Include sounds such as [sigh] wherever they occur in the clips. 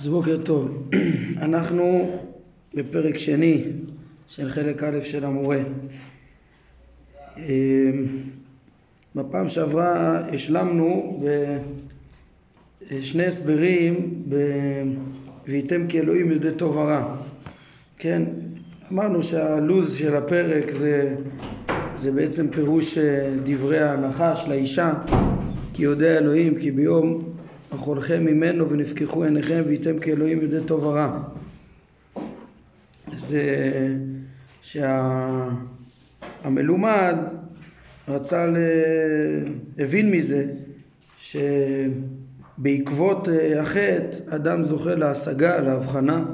אז בוקר טוב, אנחנו בפרק שני של חלק א' של המורה. אמ, בפעם שעברה השלמנו בשני הסברים "והייתם כאלוהים יודעי טוב ורע". כן, אמרנו שהלו"ז של הפרק זה, זה בעצם פירוש אה, דברי הנחש לאישה כי יודע אלוהים כי ביום אכולכם ממנו ונפקחו עיניכם והייתם כאלוהים יודעי טוב ורע. זה שהמלומד רצה, ל... הבין מזה שבעקבות אה, החטא אדם זוכה להשגה, להבחנה,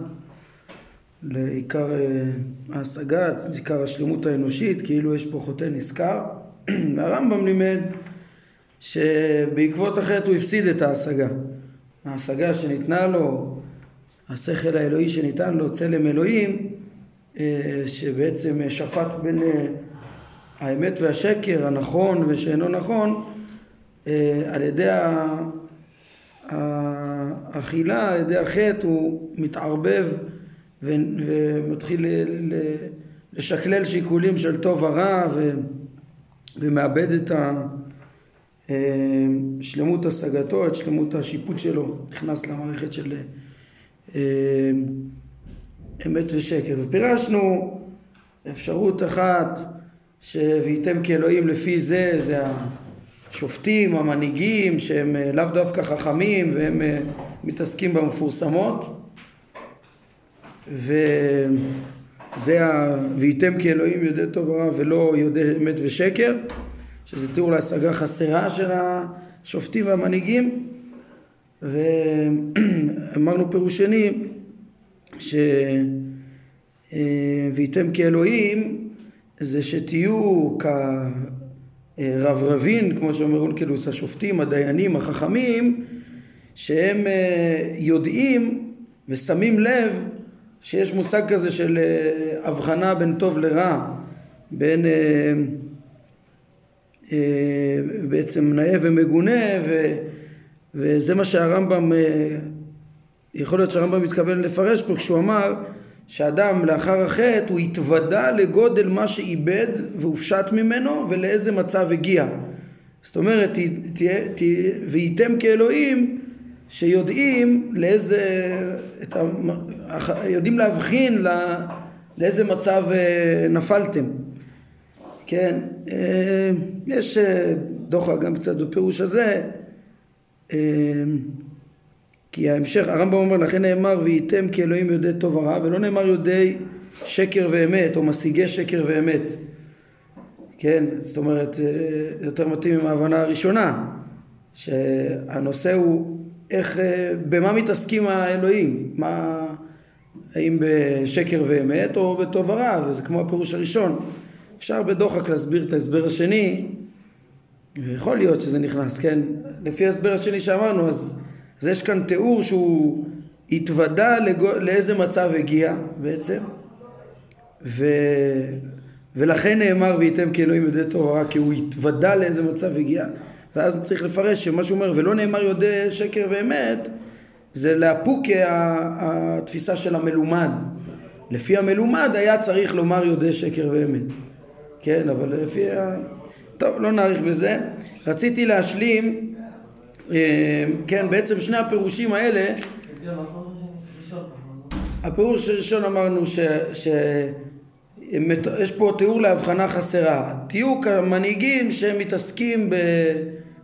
לעיקר אה, ההשגה, עיקר השלמות האנושית, כאילו יש פה חוטא נשכר. [clears throat] והרמב"ם לימד שבעקבות החטא הוא הפסיד את ההשגה. ההשגה שניתנה לו, השכל האלוהי שניתן לו, צלם אלוהים, אה, שבעצם שפט בין אה, האמת והשקר, הנכון ושאינו נכון, על ידי האכילה, על ידי החטא, הוא מתערבב ומתחיל לשקלל שיקולים של טוב ורע ומאבד את ה... שלמות השגתו, את שלמות השיפוט שלו, נכנס למערכת של אמת ושקר. ופירשנו אפשרות אחת ש"והייתם כאלוהים לפי זה" זה השופטים, המנהיגים, שהם לאו דווקא חכמים והם מתעסקים במפורסמות וזה ה... "והייתם כאלוהים יודעי טוב ורע ולא יודעי אמת ושקר" שזה תיאור להשגה חסרה של השופטים והמנהיגים. ואמרנו פירוש שני ש... "והייתם כאלוהים" זה שתהיו כרברבין, כמו שאומר אונקלוס, השופטים, הדיינים, החכמים, שהם יודעים ושמים לב שיש מושג כזה של הבחנה בין טוב לרע, בין בעצם נאה ומגונה ו, וזה מה שהרמב"ם יכול להיות שהרמב"ם מתכוון לפרש פה כשהוא אמר שאדם לאחר החטא הוא התוודע לגודל מה שאיבד והופשט ממנו ולאיזה מצב הגיע. זאת אומרת תהיה, והייתם כאלוהים שיודעים לאיזה את יודעים להבחין לא, לאיזה מצב נפלתם. כן, יש דוחה גם קצת בפירוש הזה. כי ההמשך, הרמב"ם אומר לכן נאמר והייתם כאלוהים יודעי טוב ורע ולא נאמר יודעי שקר ואמת או משיגי שקר ואמת כן, זאת אומרת יותר מתאים עם ההבנה הראשונה שהנושא הוא איך, במה מתעסקים האלוהים? מה, האם בשקר ואמת או בטוב ורע וזה כמו הפירוש הראשון אפשר בדוחק להסביר את ההסבר השני ויכול להיות שזה נכנס, כן? לפי ההסבר השני שאמרנו אז, אז יש כאן תיאור שהוא התוודע לגו, לאיזה מצב הגיע בעצם ו, ולכן נאמר והייתם כאלוהים יודעי תורה כי הוא התוודע לאיזה מצב הגיע ואז צריך לפרש שמה שהוא אומר ולא נאמר יודע שקר ואמת זה לאפוק התפיסה של המלומד לפי המלומד היה צריך לומר יודע שקר ואמת כן, אבל לפי ה... טוב, לא נאריך בזה. רציתי להשלים, כן, בעצם שני הפירושים האלה, הפירוש הראשון אמרנו ש... ש... יש פה תיאור להבחנה חסרה. תהיו כמנהיגים שמתעסקים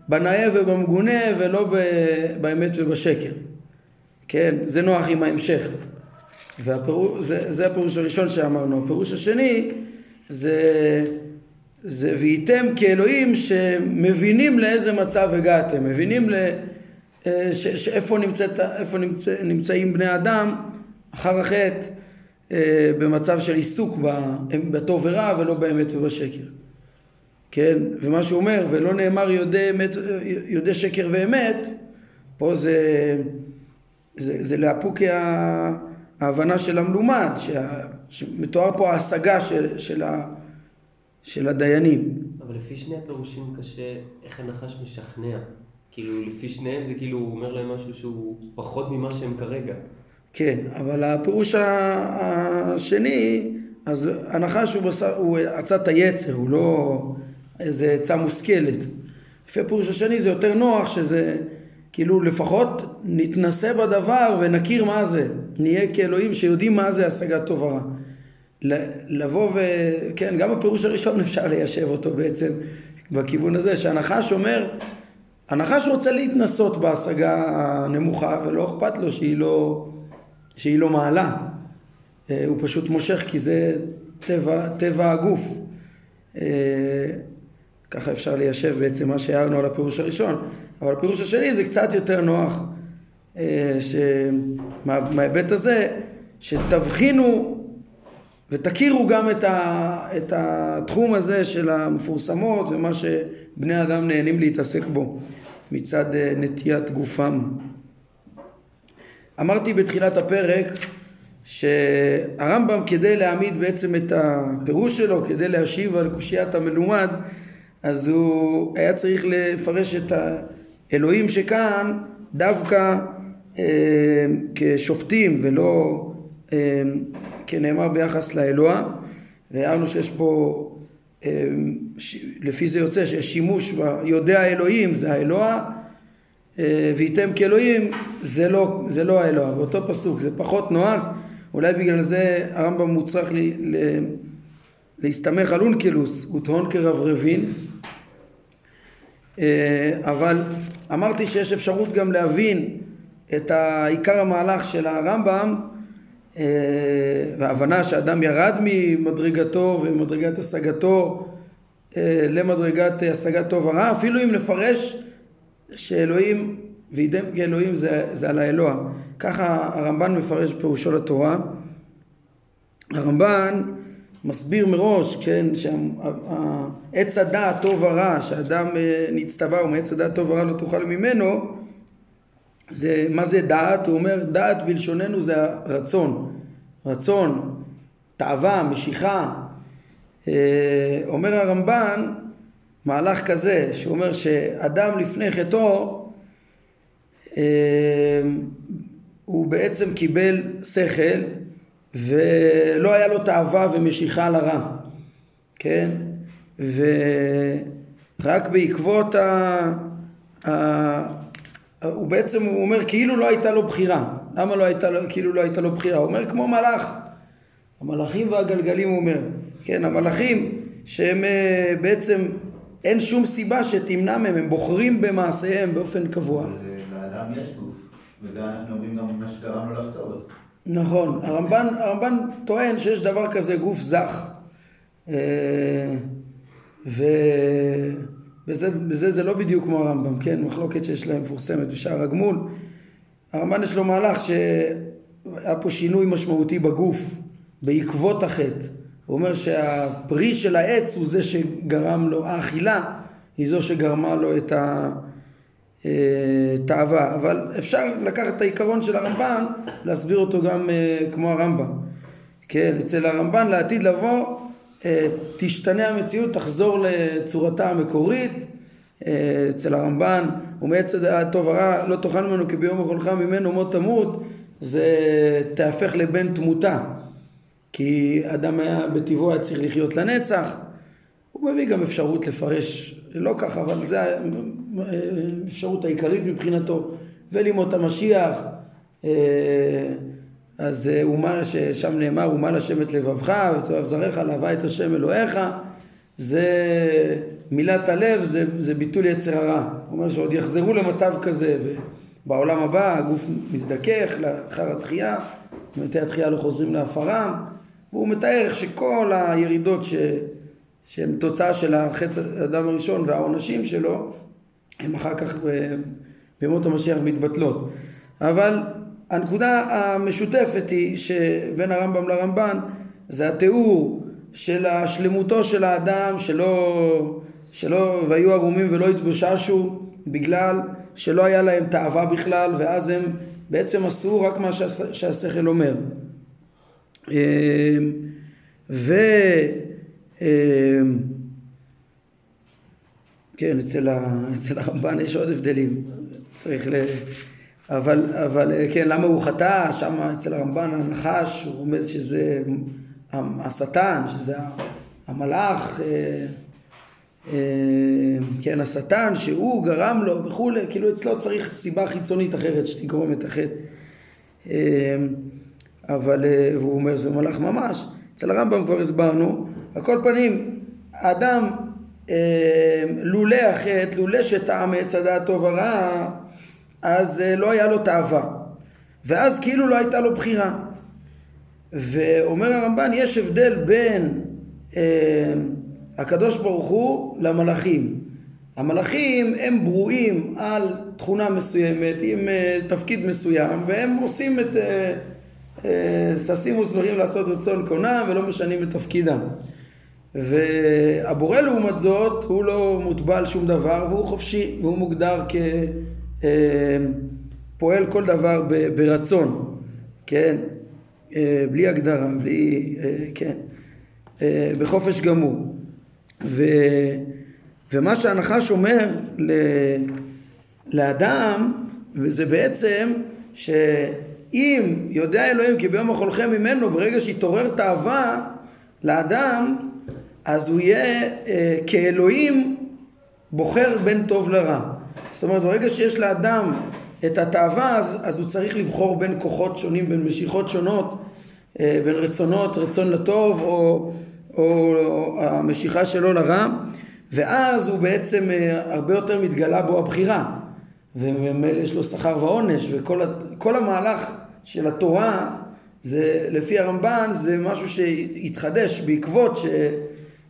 בנאה ובמגונה ולא באמת ובשקר. כן, זה נוח עם ההמשך. והפירוש, זה, זה הפירוש הראשון שאמרנו. הפירוש השני זה, זה והייתם כאלוהים שמבינים לאיזה מצב הגעתם, מבינים ל, ש, שאיפה נמצאת, נמצא, נמצאים בני אדם אחר החטא במצב של עיסוק בטוב ורע ולא באמת ובשקר. כן, ומה שהוא אומר, ולא נאמר יודע, אמת, יודע שקר ואמת, פה זה, זה, זה לאפוק ההבנה של המלומד, שה, שמתואר פה ההשגה של, של, ה, של הדיינים. אבל לפי שני הפירושים קשה, איך הנחש משכנע. כאילו, לפי שניהם זה כאילו, הוא אומר להם משהו שהוא פחות ממה שהם כרגע. כן, אבל הפירוש השני, אז הנחש הוא, בשר, הוא עצת היצר, הוא לא איזה עצה מושכלת. לפי הפירוש השני זה יותר נוח שזה כאילו לפחות נתנסה בדבר ונכיר מה זה. נהיה כאלוהים שיודעים מה זה השגת טוב ורע. לבוא ו... כן, גם הפירוש הראשון [laughs] אפשר ליישב אותו בעצם בכיוון הזה, שהנחש אומר, הנחש רוצה להתנסות בהשגה הנמוכה ולא אכפת לו שהיא לא, שהיא לא מעלה. אה, הוא פשוט מושך כי זה טבע, טבע הגוף. אה, ככה אפשר ליישב בעצם מה שהערנו על הפירוש הראשון. אבל הפירוש השני זה קצת יותר נוח, אה, מההיבט הזה, שתבחינו ותכירו גם את, ה, את התחום הזה של המפורסמות ומה שבני אדם נהנים להתעסק בו מצד אה, נטיית גופם. אמרתי בתחילת הפרק שהרמב"ם כדי להעמיד בעצם את הפירוש שלו, כדי להשיב על קושיית המלומד, אז הוא היה צריך לפרש את האלוהים שכאן דווקא אה, כשופטים ולא אה, כנאמר ביחס לאלוה, והערנו שיש פה, אה, לפי זה יוצא שיש שימוש ביודע אלוהים זה האלוה, אה, וייתם כאלוהים זה לא, זה לא האלוה, באותו פסוק, זה פחות נוח, אולי בגלל זה הרמב"ם מוצרך לי, ל, להסתמך על אונקלוס וטהון כרברבין, אה, אבל אמרתי שיש אפשרות גם להבין את עיקר המהלך של הרמב"ם אה, וההבנה שאדם ירד ממדרגתו ומדרגת השגתו אה, למדרגת השגת טוב ורע, אפילו אם נפרש שאלוהים וידם כאלוהים זה, זה על האלוה. ככה הרמב"ן מפרש פירושו לתורה. הרמב"ן מסביר מראש, כן, שעץ הדעת טוב ורע, שאדם אה, נצטווה ומעץ הדעת טוב ורע לא תאכל ממנו, זה, מה זה דעת? הוא אומר דעת בלשוננו זה הרצון, רצון, תאווה, משיכה. אה, אומר הרמב"ן מהלך כזה, שהוא אומר שאדם לפני חטאו אה, הוא בעצם קיבל שכל ולא היה לו תאווה ומשיכה לרע, כן? ורק בעקבות ה... ה... הוא בעצם, הוא אומר כאילו לא הייתה לו בחירה. למה לא הייתה לו, כאילו לא הייתה לו בחירה? הוא אומר כמו מלאך. המלאכים והגלגלים הוא אומר. כן, המלאכים שהם אה, בעצם אין שום סיבה שתמנע מהם, הם בוחרים במעשיהם באופן קבוע. לאדם יש גוף, וזה אנחנו אומרים גם מה שגרם לו לחטוא. נכון, הרמב"ן, הרמב"ן טוען שיש דבר כזה גוף זך. אה, ו... בזה, בזה זה לא בדיוק כמו הרמב"ם, כן? מחלוקת שיש להם מפורסמת בשער הגמול. הרמב"ן יש לו מהלך שהיה פה שינוי משמעותי בגוף בעקבות החטא. הוא אומר שהפרי של העץ הוא זה שגרם לו, האכילה היא זו שגרמה לו את התאווה. אה, אבל אפשר לקחת את העיקרון של הרמב"ן, להסביר אותו גם אה, כמו הרמב"ם. כן, אצל הרמב"ן לעתיד לבוא אה, תשתנה המציאות, תחזור לצורתה המקורית. אצל הרמב"ן, ומעץ הטוב הרע לא תאכל ממנו כי ביום אכולך ממנו מות תמות, זה תהפך לבן תמותה. כי אדם היה בטבעו היה צריך לחיות לנצח. הוא מביא גם אפשרות לפרש, לא ככה, אבל זו האפשרות העיקרית מבחינתו. ולימות המשיח, אה, אז אומה, ששם נאמר, אומה לשם את לבבך ותאהב זרעך, לאהבה את השם אלוהיך, זה מילת הלב, זה, זה ביטול יצר הרע. הוא אומר שעוד יחזרו למצב כזה, ובעולם הבא הגוף מזדכך לאחר התחייה, מתי התחייה לא חוזרים לעפרם, והוא מתאר איך שכל הירידות ש, שהן תוצאה של החטא האדם הראשון והעונשים שלו, הם אחר כך בימות המשיח מתבטלות. אבל הנקודה המשותפת היא שבין הרמב"ם לרמב"ן זה התיאור של השלמותו של האדם שלא, שלא והיו ערומים ולא התבוששו בגלל שלא היה להם תאווה בכלל ואז הם בעצם עשו רק מה שהשכל אומר. ו... כן, אצל, ה, אצל הרמב"ן יש עוד הבדלים. צריך ל... אבל, אבל כן, למה הוא חטא? שם אצל הרמב"ן הנחש, הוא רומז שזה השטן, שזה המלאך, אה, אה, כן, השטן, שהוא גרם לו וכולי, כאילו אצלו צריך סיבה חיצונית אחרת שתגרום את החטא. אה, אבל הוא אומר זה מלאך ממש. אצל הרמב"ם כבר הסברנו. על כל פנים, האדם לולא החטא, לולא שטעם עץ הדעת טוב ורע, אז לא היה לו תאווה. ואז כאילו לא הייתה לו בחירה. ואומר הרמב"ן, יש הבדל בין אה, הקדוש ברוך הוא למלאכים. המלאכים הם ברואים על תכונה מסוימת עם אה, תפקיד מסוים והם עושים את אה, אה, ששים וסברים לעשות רצון קונם ולא משנים את תפקידם. והבורא לעומת זאת הוא לא מוטבע על שום דבר והוא חופשי והוא מוגדר כפועל כל דבר ברצון, כן? אה, בלי הגדרה, בלי, אה, כן, אה, בחופש גמור. ו, ומה שהנחש אומר ל, לאדם, וזה בעצם שאם יודע אלוהים כי ביום אכולכם ממנו, ברגע שיתעורר תאווה לאדם, אז הוא יהיה אה, כאלוהים בוחר בין טוב לרע. זאת אומרת, ברגע שיש לאדם את התאווה אז, אז הוא צריך לבחור בין כוחות שונים, בין משיכות שונות, אה, בין רצונות, רצון לטוב או, או, או המשיכה שלו לרע ואז הוא בעצם אה, הרבה יותר מתגלה בו הבחירה וממילא יש לו שכר ועונש וכל המהלך של התורה זה לפי הרמב"ן זה משהו שהתחדש בעקבות ש...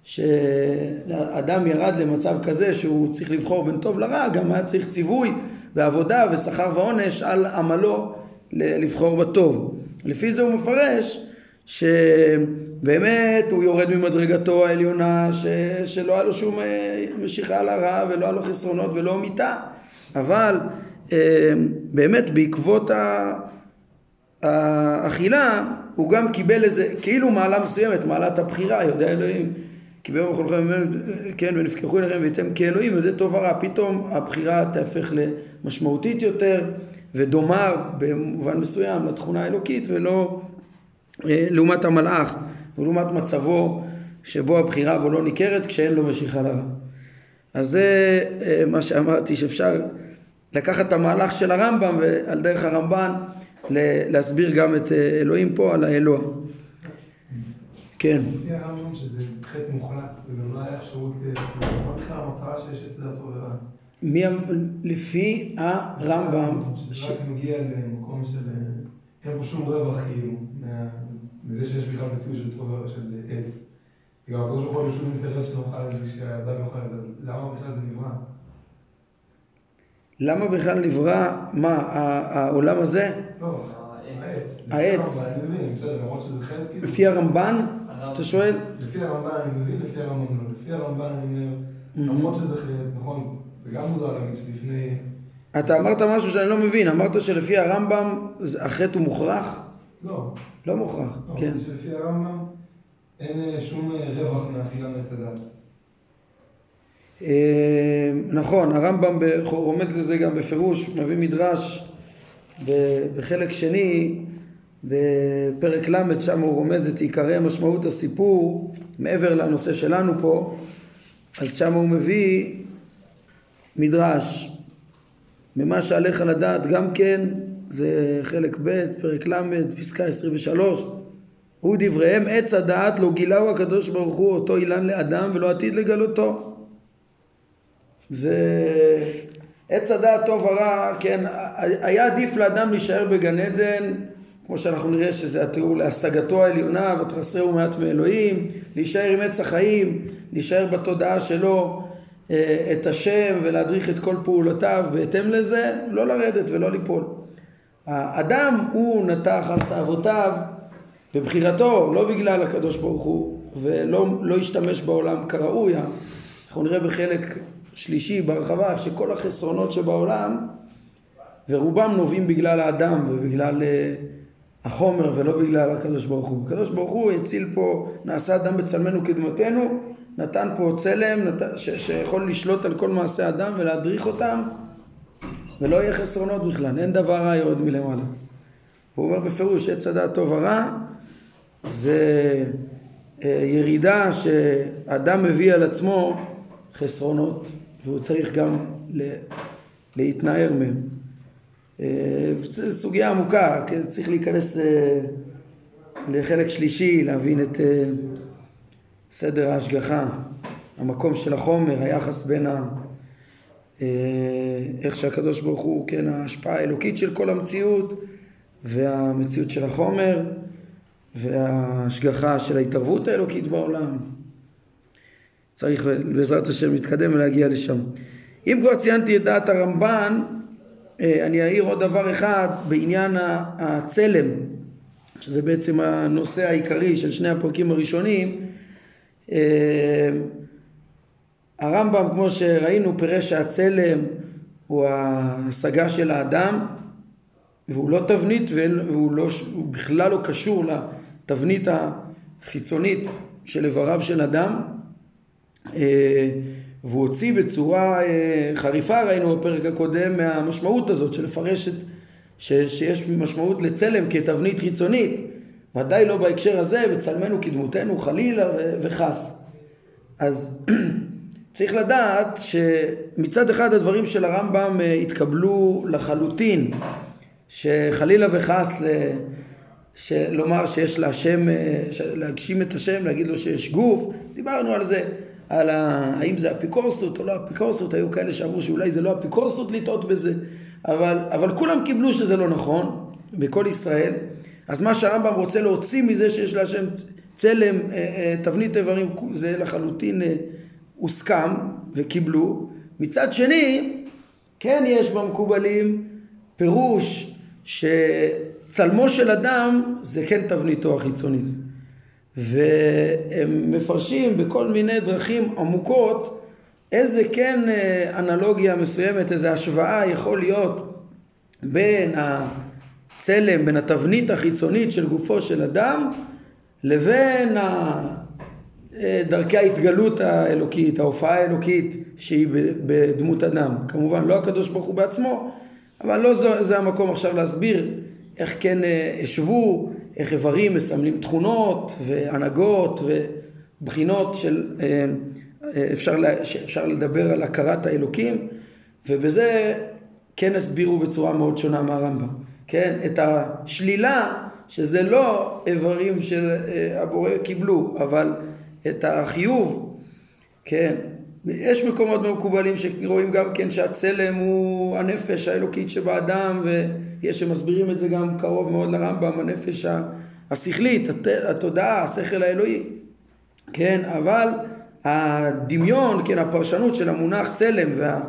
שאדם ירד למצב כזה שהוא צריך לבחור בין טוב לרע, גם היה צריך ציווי בעבודה ושכר ועונש על עמלו לבחור בטוב. לפי זה הוא מפרש שבאמת הוא יורד ממדרגתו העליונה ש... שלא היה לו שום אה, משיכה לרע ולא היה לו חסרונות ולא מיתה אבל אה, באמת בעקבות האכילה הוא גם קיבל איזה כאילו מעלה מסוימת מעלת הבחירה יודע אלוהים כי ביום אכולכם כן ונפקחו אליכם והייתם כאלוהים וזה טוב ורע פתאום הבחירה תהפך למשמעותית יותר ודומה במובן מסוים לתכונה האלוקית ולא אה, לעומת המלאך ולעומת מצבו שבו הבחירה בו לא ניכרת כשאין לו משיכה לרע. אז זה אה, מה שאמרתי שאפשר לקחת את המהלך של הרמב"ם ועל דרך הרמב"ן להסביר גם את אה, אלוהים פה על האלוה. כן. לפי הרמב"ם שזה חטא מוחלט, וגם לא היה אפשרות, מה בכלל המטרה שיש אצל התורה? מי, לפי הרמב"ם, שזה רק מגיע למקום של, אין פה שום רווח כאילו, מזה שיש בכלל מציאות של טוב של עץ. גם הקדוש ברוך הוא אין שום אינטרס שנאכל את זה, שהאדם יאכל את זה, למה בכלל זה נברא? למה בכלל נברא, מה, העולם הזה? לא, העץ. העץ. חטא כאילו. לפי הרמב"ן, אתה שואל? לפי הרמב"ן אני מבין, לפי הרמב"ן לא. לפי הרמב"ן אני אומר, למרות שזה חטא, נכון, זה גם מוזר להגיד שלפני... אתה אמרת משהו שאני לא מבין, אמרת שלפי הרמב"ם החטא הוא מוכרח? לא. לא מוכרח, לא, כן. שלפי הרמב"ם אין אה, שום אה, רווח מאכילה מעץ הדת. אה, נכון, הרמב"ם רומז לזה גם בפירוש, מביא מדרש בחלק שני, בפרק ל', שם הוא רומז את עיקרי משמעות הסיפור, מעבר לנושא שלנו פה, אז שם הוא מביא מדרש, ממה שעליך לדעת גם כן, זה חלק ב', פרק ל', פסקה 23, הוא דבריהם עץ הדעת לא גילהו הקדוש ברוך הוא אותו אילן לאדם ולא עתיד לגלותו. זה עץ הדעת טוב ורע, כן, היה עדיף לאדם להישאר בגן עדן, כמו שאנחנו נראה שזה התיאור להשגתו העליונה, ותחסרהו מעט מאלוהים, להישאר עם עץ החיים, להישאר בתודעה שלו אה, את השם ולהדריך את כל פעולותיו בהתאם לזה, לא לרדת ולא ליפול. האדם הוא נטע אחר תאוותיו בבחירתו, לא בגלל הקדוש ברוך הוא, ולא לא השתמש בעולם כראוי. אנחנו נראה בחלק שלישי בהרחבה איך שכל החסרונות שבעולם ורובם נובעים בגלל האדם ובגלל אה, החומר ולא בגלל הקדוש ברוך הוא. הקדוש ברוך הוא הציל פה, נעשה אדם בצלמנו כדמותנו נתן פה צלם נת... ש... שיכול לשלוט על כל מעשי האדם ולהדריך אותם ולא יהיה חסרונות בכלל, אין דבר רע יורד מלמעלה. הוא אומר בפירוש עץ הדעת טוב ורע זה אה, ירידה שאדם מביא על עצמו חסרונות והוא צריך גם להתנער מהם. אה, סוגיה עמוקה, כן? צריך להיכנס אה, לחלק שלישי, להבין את סדר ההשגחה, המקום של החומר, היחס בין ה... איך שהקדוש ברוך הוא, כן, ההשפעה האלוקית של כל המציאות והמציאות של החומר וההשגחה של ההתערבות האלוקית בעולם. צריך בעזרת השם להתקדם ולהגיע לשם. אם כבר ציינתי את דעת הרמב"ן, אה, אני אעיר עוד דבר אחד בעניין הצלם, שזה בעצם הנושא העיקרי של שני הפרקים הראשונים. אה, הרמב"ם, כמו שראינו, פירש שהצלם הוא ההשגה של האדם, והוא לא תבנית והוא לא, בכלל לא קשור לתבנית החיצונית של איבריו של אדם אה, והוא הוציא בצורה אה, חריפה ראינו בפרק הקודם מהמשמעות הזאת של לפרש את, ש, שיש משמעות לצלם כתבנית חיצונית. ודאי לא בהקשר הזה בצלמנו כדמותנו חלילה וחס. אז [clears throat] צריך לדעת שמצד אחד הדברים של הרמב"ם אה, התקבלו לחלוטין שחלילה וחס ל... לומר שיש להשם, אה, להגשים את השם, להגיד לו שיש גוף, דיברנו על זה, על ה... האם זה אפיקורסות או לא אפיקורסות, היו כאלה שאמרו שאולי זה לא אפיקורסות לטעות בזה, אבל, אבל כולם קיבלו שזה לא נכון, בכל ישראל, אז מה שהרמב"ם רוצה להוציא מזה שיש להשם צלם, אה, אה, תבנית איברים, זה לחלוטין הוסכם וקיבלו, מצד שני, כן יש במקובלים פירוש שצלמו של אדם זה כן תבניתו החיצונית. והם מפרשים בכל מיני דרכים עמוקות איזה כן אה, אנלוגיה מסוימת, איזה השוואה יכול להיות בין הצלם, בין התבנית החיצונית של גופו של אדם לבין אה, דרכי ההתגלות האלוקית, ההופעה האלוקית שהיא בדמות אדם. כמובן לא הקדוש ברוך הוא בעצמו, אבל לא זה, זה המקום עכשיו להסביר איך כן אה, השוו, איך איברים מסמלים תכונות והנהגות ובחינות של אה, אה, אפשר, אפשר לדבר על הכרת האלוקים ובזה כן הסבירו בצורה מאוד שונה מהרמב"ם, כן? את השלילה שזה לא איברים של הבורא קיבלו, אבל את החיוב, כן? יש מקומות מקובלים שרואים גם כן שהצלם הוא הנפש האלוקית שבאדם ויש שמסבירים את זה גם קרוב מאוד לרמב"ם, הנפש השכלית, התודעה, השכל האלוהי, כן, אבל הדמיון, כן, הפרשנות של המונח צלם וה,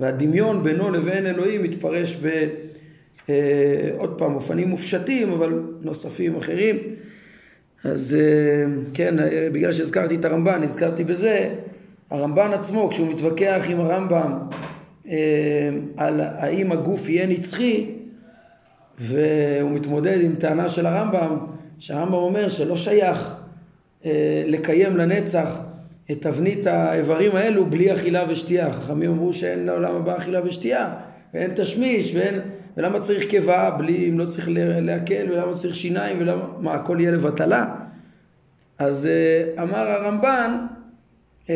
והדמיון בינו לבין אלוהים מתפרש ב... אה, עוד פעם, אופנים מופשטים, אבל נוספים אחרים. אז אה, כן, אה, בגלל שהזכרתי את הרמב"ן, נזכרתי בזה. הרמב"ן עצמו, כשהוא מתווכח עם הרמב"ם אה, על האם הגוף יהיה נצחי, והוא מתמודד עם טענה של הרמב"ם, שהרמב"ם אומר שלא שייך אה, לקיים לנצח את תבנית האיברים האלו בלי אכילה ושתייה. חכמים אמרו שאין לעולם הבא אכילה ושתייה, ואין תשמיש, ואין... ולמה צריך קיבה בלי, אם לא צריך להקל, ולמה צריך שיניים, ולמה, מה, הכל יהיה לבטלה? אז אה, אמר הרמב"ן, אה,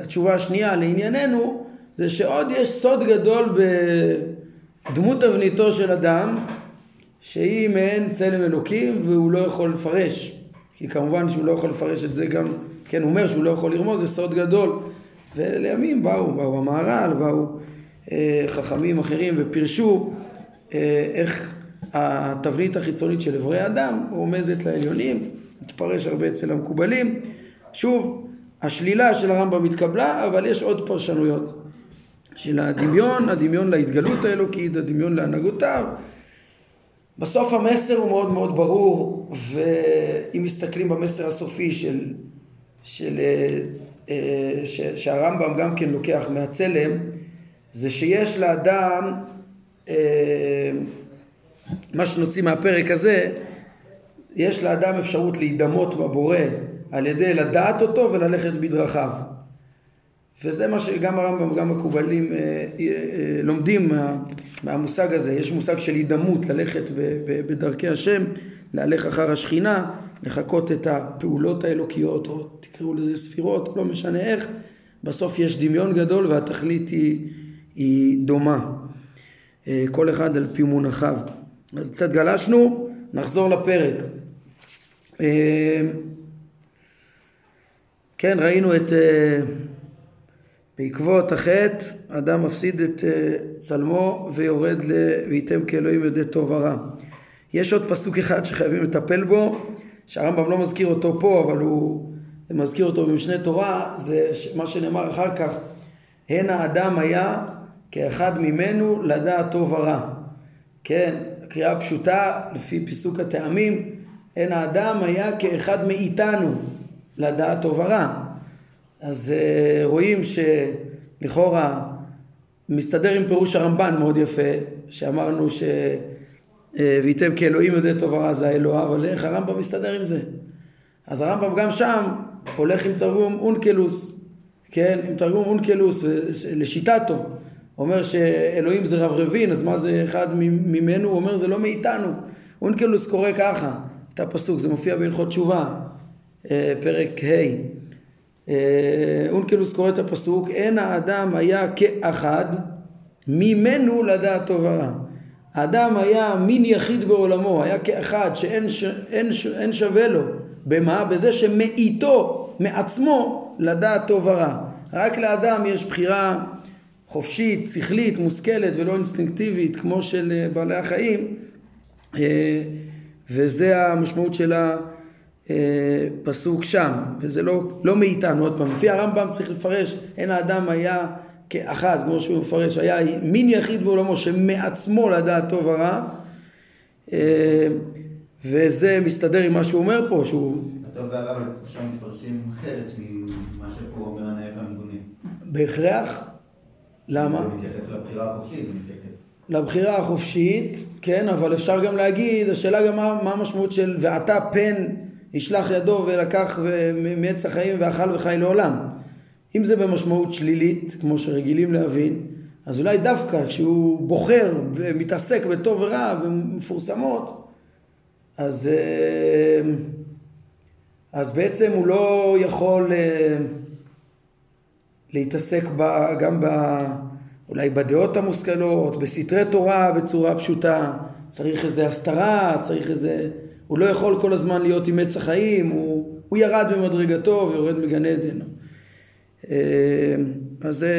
התשובה השנייה לענייננו זה שעוד יש סוד גדול בדמות תבניתו של אדם שהיא מעין צלם אלוקים והוא לא יכול לפרש. כי כמובן שהוא לא יכול לפרש את זה גם כן הוא אומר שהוא לא יכול לרמוז זה סוד גדול. ולימים באו באו המהר"ל באו אה, חכמים אחרים ופירשו אה, איך התבנית החיצונית של אברי האדם רומזת לעליונים מתפרש הרבה אצל המקובלים. שוב השלילה של הרמב"ם התקבלה, אבל יש עוד פרשנויות של הדמיון, הדמיון להתגלות האלוקית, הדמיון להנהגותיו. בסוף המסר הוא מאוד מאוד ברור, ואם מסתכלים במסר הסופי של, של, אה, אה, ש, שהרמב"ם גם כן לוקח מהצלם, זה שיש לאדם, אה, מה שנוציא מהפרק הזה, יש לאדם אפשרות להידמות בבורא על ידי לדעת אותו וללכת בדרכיו. וזה מה שגם הרמב"ם וגם מקובלים אה, אה, אה, לומדים מה, מהמושג הזה. יש מושג של הידמות, ללכת בדרכי השם, להלך אחר השכינה, לחקות את הפעולות האלוקיות, או תקראו לזה ספירות, לא משנה איך. בסוף יש דמיון גדול והתכלית היא, היא דומה. כל אחד על פי מונחיו. אז קצת גלשנו, נחזור לפרק. כן, ראינו את... אה, בעקבות החטא, אדם מפסיד את צלמו ויורד ל... וייתם כאלוהים יודע טוב ורע. יש עוד פסוק אחד שחייבים לטפל בו, שהרמב"ם לא מזכיר אותו פה, אבל הוא מזכיר אותו במשנה תורה, זה מה שנאמר אחר כך, הן האדם היה כאחד ממנו לדעת טוב ורע. כן, קריאה פשוטה לפי פיסוק הטעמים, הן האדם היה כאחד מאיתנו לדעת טוב ורע. אז uh, רואים שלכאורה מסתדר עם פירוש הרמב"ן מאוד יפה, שאמרנו ש... אה, וייתם כאלוהים יודע טוב ורע זה האלוה, אבל איך הרמב"ם מסתדר עם זה? אז הרמב"ם גם שם הולך עם תרגום אונקלוס, כן, עם תרגום אונקלוס לשיטתו. אומר שאלוהים זה רברבין, אז מה זה אחד ממנו? הוא אומר זה לא מאיתנו. אונקלוס קורא ככה, את הפסוק, זה מופיע בהלכות תשובה, אה, פרק ה'. אה, אונקלוס קורא את הפסוק, אין האדם היה כאחד ממנו לדעת טוב ורע. האדם היה מין יחיד בעולמו, היה כאחד שאין ש... אין ש... אין שווה לו. במה? בזה שמאיתו, מעצמו, לדעת טוב ורע. רק לאדם יש בחירה חופשית, שכלית, מושכלת ולא אינסטינקטיבית כמו של אה, בעלי החיים אה, וזה המשמעות של הפסוק שם וזה לא, לא מאיתנו עוד פעם לפי הרמב"ם צריך לפרש אין האדם היה כאחד כמו שהוא מפרש היה מין יחיד בעולמו שמעצמו לדעת טוב ורע אה, וזה מסתדר עם מה שהוא אומר פה שהוא הטוב והרע שם מתפרשים אחרת ממה שפה אומר הנאה והמגונה בהכרח למה? זה מתייחס לבחירה החופשית, זה מתייחס. לבחירה החופשית, כן, אבל אפשר גם להגיד, השאלה גם מה, מה המשמעות של ועתה פן ישלח ידו ולקח מעץ החיים ואכל וחי לעולם. אם זה במשמעות שלילית, כמו שרגילים להבין, אז אולי דווקא כשהוא בוחר ומתעסק בטוב ורע ומפורסמות, אז, אה, אז בעצם הוא לא יכול אה, להתעסק ב, גם ב, אולי בדעות המושכלות, בסתרי תורה בצורה פשוטה, צריך איזה הסתרה, צריך איזה... הוא לא יכול כל הזמן להיות עם עץ החיים, הוא, הוא ירד ממדרגתו ויורד מגן עדן. אה, אז זה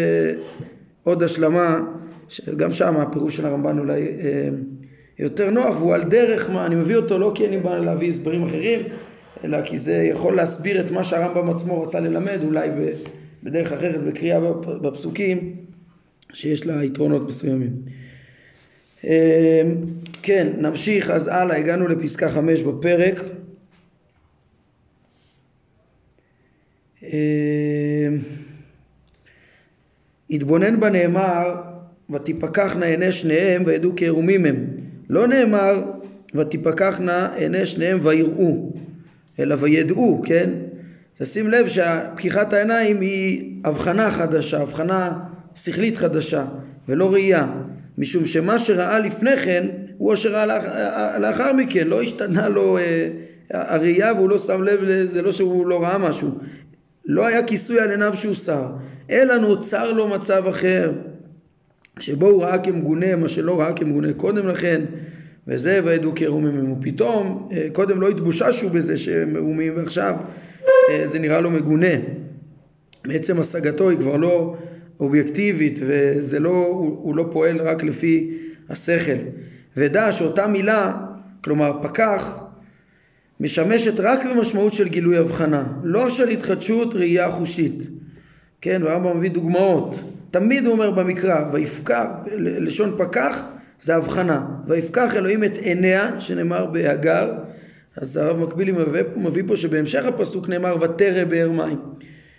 עוד השלמה, שגם שם הפירוש של הרמב"ן אולי אה, יותר נוח, והוא על דרך מה, אני מביא אותו לא כי אני בא להביא הסברים אחרים, אלא כי זה יכול להסביר את מה שהרמב"ם עצמו רצה ללמד, אולי בדרך אחרת, בקריאה בפסוקים, שיש לה יתרונות מסוימים. כן, נמשיך אז הלאה, הגענו לפסקה חמש בפרק. אה, התבונן בנאמר ותפקחנה עיני שניהם וידעו כי ערומים הם. לא נאמר ותפקחנה עיני שניהם ויראו, אלא וידעו, כן? תשים לב שפקיחת העיניים היא הבחנה חדשה, הבחנה שכלית חדשה, ולא ראייה. משום שמה שראה לפני כן, הוא אשר לאחר מכן, לא השתנה לו אה, הראייה והוא לא שם לב, זה לא שהוא לא ראה משהו. לא היה כיסוי על עיניו שהוסר, אלא נוצר לו מצב אחר, שבו הוא ראה כמגונה מה שלא ראה כמגונה קודם לכן, וזה וידעו כערומים הם. ופתאום, אה, קודם לא התבוששו בזה שהם מעומים, ועכשיו אה, זה נראה לו מגונה. בעצם השגתו היא כבר לא אובייקטיבית, וזה לא, הוא, הוא לא פועל רק לפי השכל. ודע שאותה מילה, כלומר פקח, משמשת רק במשמעות של גילוי הבחנה, לא של התחדשות ראייה חושית. כן, והרמב"ם מביא דוגמאות. תמיד הוא אומר במקרא, ויפקח, לשון פקח זה הבחנה. ויפקח אלוהים את עיניה, שנאמר בהגר, אז הרב מקבילי מביא, מביא פה שבהמשך הפסוק נאמר ותרא באר מים.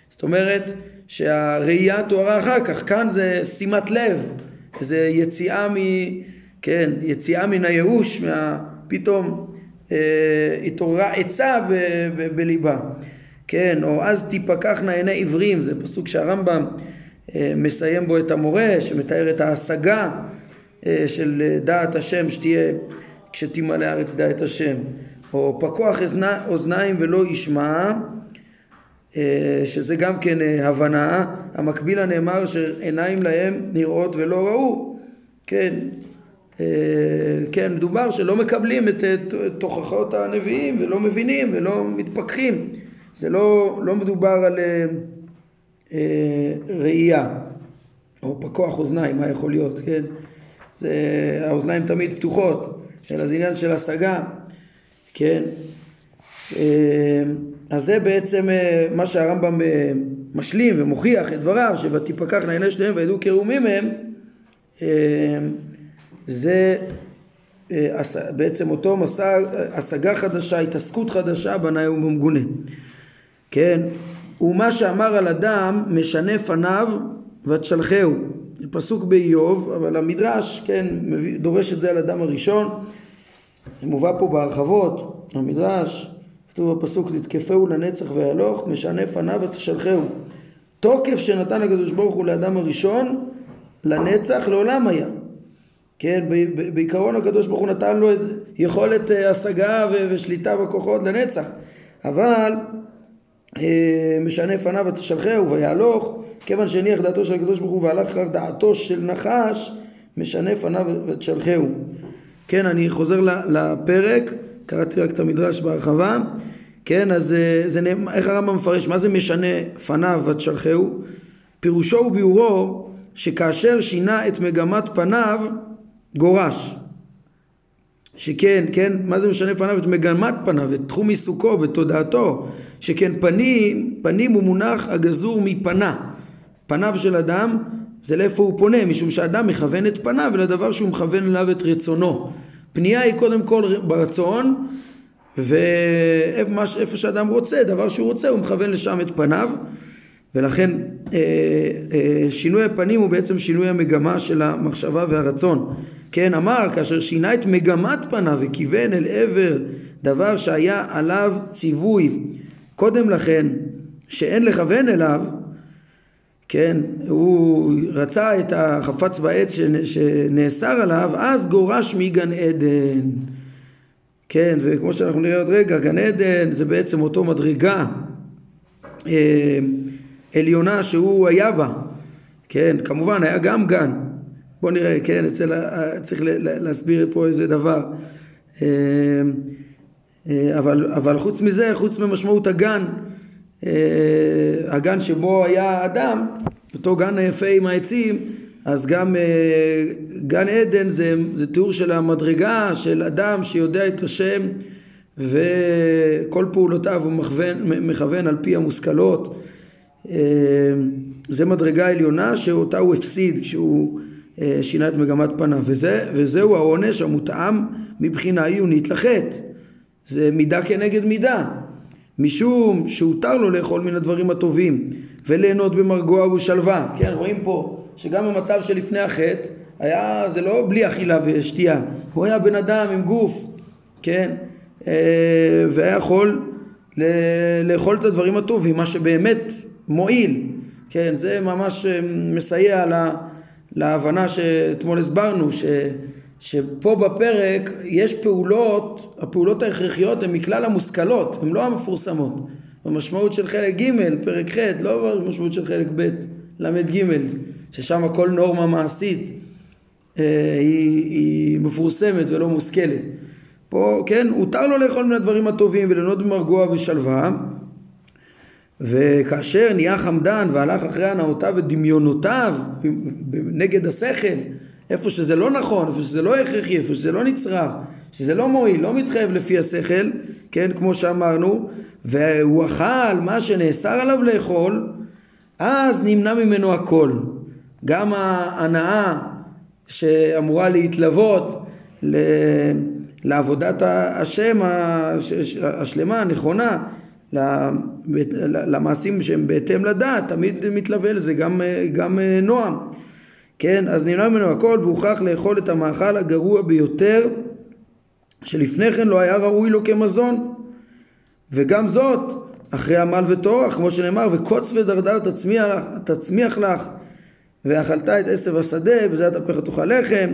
זאת אומרת שהראייה תוארה אחר כך, כאן זה שימת לב, זה יציאה מ... כן, יציאה מן הייאוש, מה... פתאום אה, התעוררה עצה ב, ב, בליבה. כן, או אז תיפקחנה עיני עיוורים, זה פסוק שהרמב"ם אה, מסיים בו את המורה, שמתאר את ההשגה אה, של דעת השם שתהיה כשתמלא הארץ דעת השם. או פקוח אזני- אוזניים ולא ישמע, אה, שזה גם כן אה, הבנה, המקביל הנאמר שעיניים להם נראות ולא ראו, כן, כן, מדובר שלא מקבלים את אה, תוכחות הנביאים ולא מבינים ולא מתפכחים, זה לא, לא מדובר על אה, אה, ראייה. או פקוח אוזניים, מה יכול להיות, כן, זה, האוזניים תמיד פתוחות, אלא זה עניין של השגה, כן, אה, אז זה בעצם אה, מה שהרמב"ם אה, משלים ומוכיח את דבריו, ש"ותפקחנה עיני שניהם וידעו כרומים הם", אה, זה אה, בעצם אותו מסע, השגה חדשה, התעסקות חדשה בנאי ובמגונה. כן, ומה שאמר על אדם משנה פניו ותשלחהו. זה פסוק באיוב, אבל המדרש, כן, דורש את זה על אדם הראשון. זה מובא פה בהרחבות, המדרש, כתוב בפסוק, נתקפהו לנצח ויהלוך, משנה פניו ותשלחהו. תוקף שנתן הקדוש ברוך הוא לאדם הראשון, לנצח לעולם היה. כן, בעיקרון הקדוש ברוך הוא נתן לו את יכולת אה, השגה ושליטה בכוחות לנצח. אבל אה, משנה פניו ותשלחהו ויהלוך, כיוון שהניח דעתו של הקדוש ברוך הוא והלך אחר דעתו של נחש, משנה פניו ותשלחהו. כן, אני חוזר לפרק, קראתי רק את המדרש בהרחבה, כן, אז אה, זה נאמר, איך הרמב"ם מפרש, מה זה משנה פניו ותשלחהו? פירושו וביאורו שכאשר שינה את מגמת פניו, גורש. שכן, כן, מה זה משנה פניו? את מגמת פניו, את תחום עיסוקו, בתודעתו, שכן פנים, פנים הוא מונח הגזור מפנה. פניו של אדם זה לאיפה הוא פונה, משום שאדם מכוון את פניו לדבר שהוא מכוון אליו את רצונו. פנייה היא קודם כל ברצון, ואיפה שאדם רוצה, דבר שהוא רוצה, הוא מכוון לשם את פניו, ולכן אה, אה, שינוי הפנים הוא בעצם שינוי המגמה של המחשבה והרצון. כן, אמר, כאשר שינה את מגמת פניו וכיוון אל עבר דבר שהיה עליו ציווי קודם לכן, שאין לכוון אליו, כן, הוא רצה את החפץ בעץ שנ- שנאסר עליו, אז גורש מגן עדן. כן, וכמו שאנחנו נראה עוד רגע, גן עדן זה בעצם אותו מדרגה אה, עליונה שהוא היה בה. כן, כמובן היה גם גן. בוא נראה, כן, אצל, צריך להסביר פה איזה דבר. אה, אה, אבל, אבל חוץ מזה, חוץ ממשמעות הגן, אה, הגן שבו היה אדם, אותו גן היפה עם העצים, אז גם גן עדן זה, זה תיאור של המדרגה של אדם שיודע את השם וכל פעולותיו הוא מכוון, מכוון על פי המושכלות. זה מדרגה עליונה שאותה הוא הפסיד כשהוא שינה את מגמת פניו, וזה, וזהו העונש המותאם מבחינה עיונית לחטא. זה מידה כנגד מידה. משום שהותר לו לאכול מן הדברים הטובים וליהנות במרגוע ובשלווה. כן, רואים פה שגם במצב שלפני החטא היה, זה לא בלי אכילה ושתייה, הוא היה בן אדם עם גוף, כן, אה, והיה יכול ל- לאכול את הדברים הטובים, מה שבאמת מועיל, כן, זה ממש אה, מסייע לה- להבנה שאתמול הסברנו, ש... שפה בפרק יש פעולות, הפעולות ההכרחיות הן מכלל המושכלות, הן לא המפורסמות. במשמעות של חלק ג', פרק ח', לא במשמעות של חלק ב', ל"ג, ששם כל נורמה מעשית אה, היא, היא מפורסמת ולא מושכלת. פה, כן, הותר לו לאכול מן הדברים הטובים וליהנות במרגוע ושלווה, וכאשר נהיה חמדן והלך אחרי הנאותיו ודמיונותיו נגד השכל, איפה שזה לא נכון, איפה שזה לא הכרחי, איפה שזה לא נצרך, שזה לא מועיל, לא מתחייב לפי השכל, כן, כמו שאמרנו, והוא אכל מה שנאסר עליו לאכול, אז נמנע ממנו הכל. גם ההנאה שאמורה להתלוות. לעבודת השם הש- השלמה, הנכונה, למעשים שהם בהתאם לדעת, תמיד מתלווה לזה גם, גם נועם. כן, אז נמנע ממנו הכל והוכרח לאכול את המאכל הגרוע ביותר שלפני כן לא היה ראוי לו כמזון. וגם זאת אחרי עמל וטורח, כמו שנאמר, וקוץ ודרדר תצמיח, תצמיח לך, ואכלת את עשב השדה, בזיעת אפיך תאכל לחם.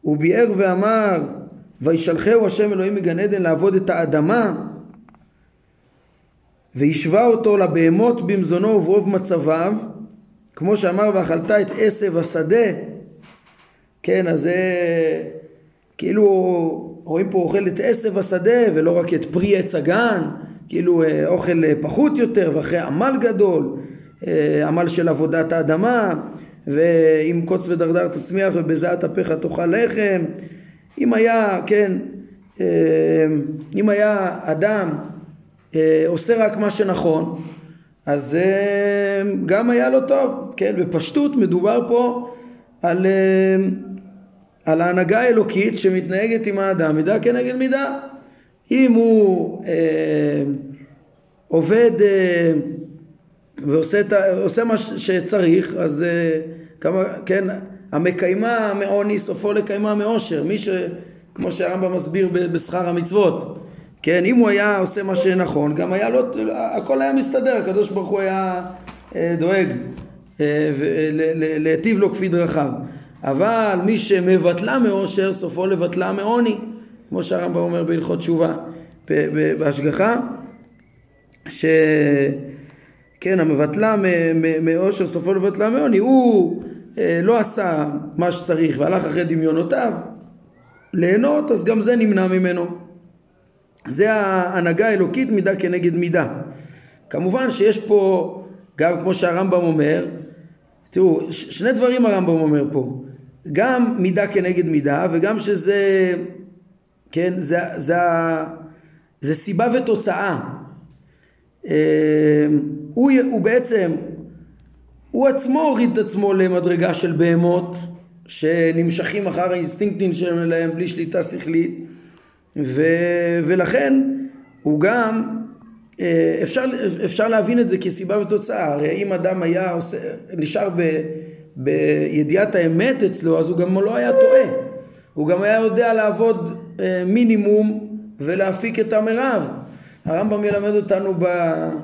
הוא ביאר ואמר, וישלחהו השם אלוהים מגן עדן לעבוד את האדמה, והשווה אותו לבהמות במזונו וברוב מצביו, כמו שאמר, ואכלת את עשב השדה. כן, אז זה כאילו רואים פה אוכל את עשב השדה ולא רק את פרי עץ הגן, כאילו אה, אוכל אה, פחות יותר ואחרי עמל גדול, אה, עמל של עבודת האדמה, ועם קוץ ודרדר תצמיח ובזעת אפיך תאכל לחם. אם היה, כן, אם היה אדם עושה רק מה שנכון, אז גם היה לו טוב, כן, בפשטות מדובר פה על על ההנהגה האלוקית שמתנהגת עם האדם מידה כנגד מידה. אם הוא אה, עובד אה, ועושה מה שצריך, אז אה, כמה, כן, המקיימה מעוני סופו לקיימה מאושר. מי ש... כמו שהרמב"ם מסביר בשכר המצוות. כן, אם הוא היה עושה מה שנכון, גם היה לו, הכל היה מסתדר, הקדוש ברוך הוא היה אה, דואג אה, להיטיב לו כפי דרכיו. אבל מי שמבטלה מאושר סופו לבטלה מעוני, כמו שהרמב"ם אומר בהלכות תשובה, בהשגחה, שכן המבטלה מאושר סופו לבטלה מעוני, הוא אה, לא עשה מה שצריך והלך אחרי דמיונותיו ליהנות, אז גם זה נמנע ממנו. זה ההנהגה האלוקית מידה כנגד מידה. כמובן שיש פה, גם כמו שהרמב"ם אומר, תראו, שני דברים הרמב"ם אומר פה. גם מידה כנגד מידה וגם שזה, כן, זה, זה, זה סיבה ותוצאה. אה, הוא, הוא בעצם, הוא עצמו הוריד את עצמו למדרגה של בהמות שנמשכים אחר האינסטינקטים שלהם בלי שליטה שכלית ו, ולכן הוא גם אה, אפשר, אפשר להבין את זה כסיבה ותוצאה הרי אם אדם היה עושה, נשאר ב... בידיעת האמת אצלו, אז הוא גם לא היה טועה. הוא גם היה יודע לעבוד אה, מינימום ולהפיק את המרב. הרמב"ם ילמד אותנו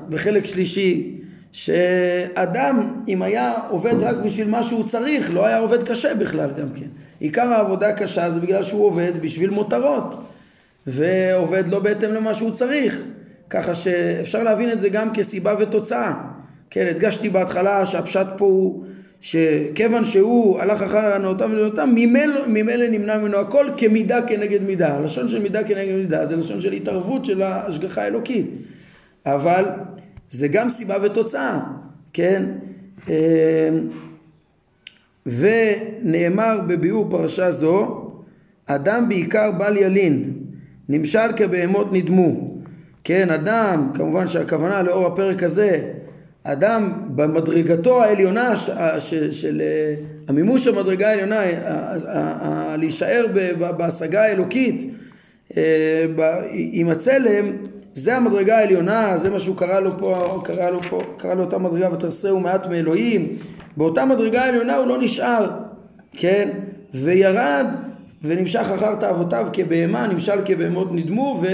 בחלק שלישי שאדם אם היה עובד רק בשביל מה שהוא צריך לא היה עובד קשה בכלל גם כן. עיקר העבודה הקשה זה בגלל שהוא עובד בשביל מותרות ועובד לא בהתאם למה שהוא צריך ככה שאפשר להבין את זה גם כסיבה ותוצאה. כן, הדגשתי בהתחלה שהפשט פה הוא שכיוון שהוא הלך אחר הנאותם ולנאותם, ממילא נמנע ממנו הכל כמידה כנגד מידה. הלשון של מידה כנגד מידה זה לשון של התערבות של ההשגחה האלוקית. אבל זה גם סיבה ותוצאה, כן? אמ, ונאמר בביאור פרשה זו, אדם בעיקר בל ילין, נמשל כבהמות נדמו. כן, אדם, כמובן שהכוונה לאור הפרק הזה, אדם במדרגתו העליונה ש, ש, של אה, המימוש המדרגה העליונה, להישאר בהשגה האלוקית אה, עם הצלם, זה המדרגה העליונה, זה מה שהוא קרא לו פה, קרא לו פה, קרא לו אותה מדרגה ותרסהו מעט מאלוהים, באותה מדרגה העליונה הוא לא נשאר, כן, וירד ונמשך אחר תאוותיו כבהמה, נמשל כבהמות נדמו ו...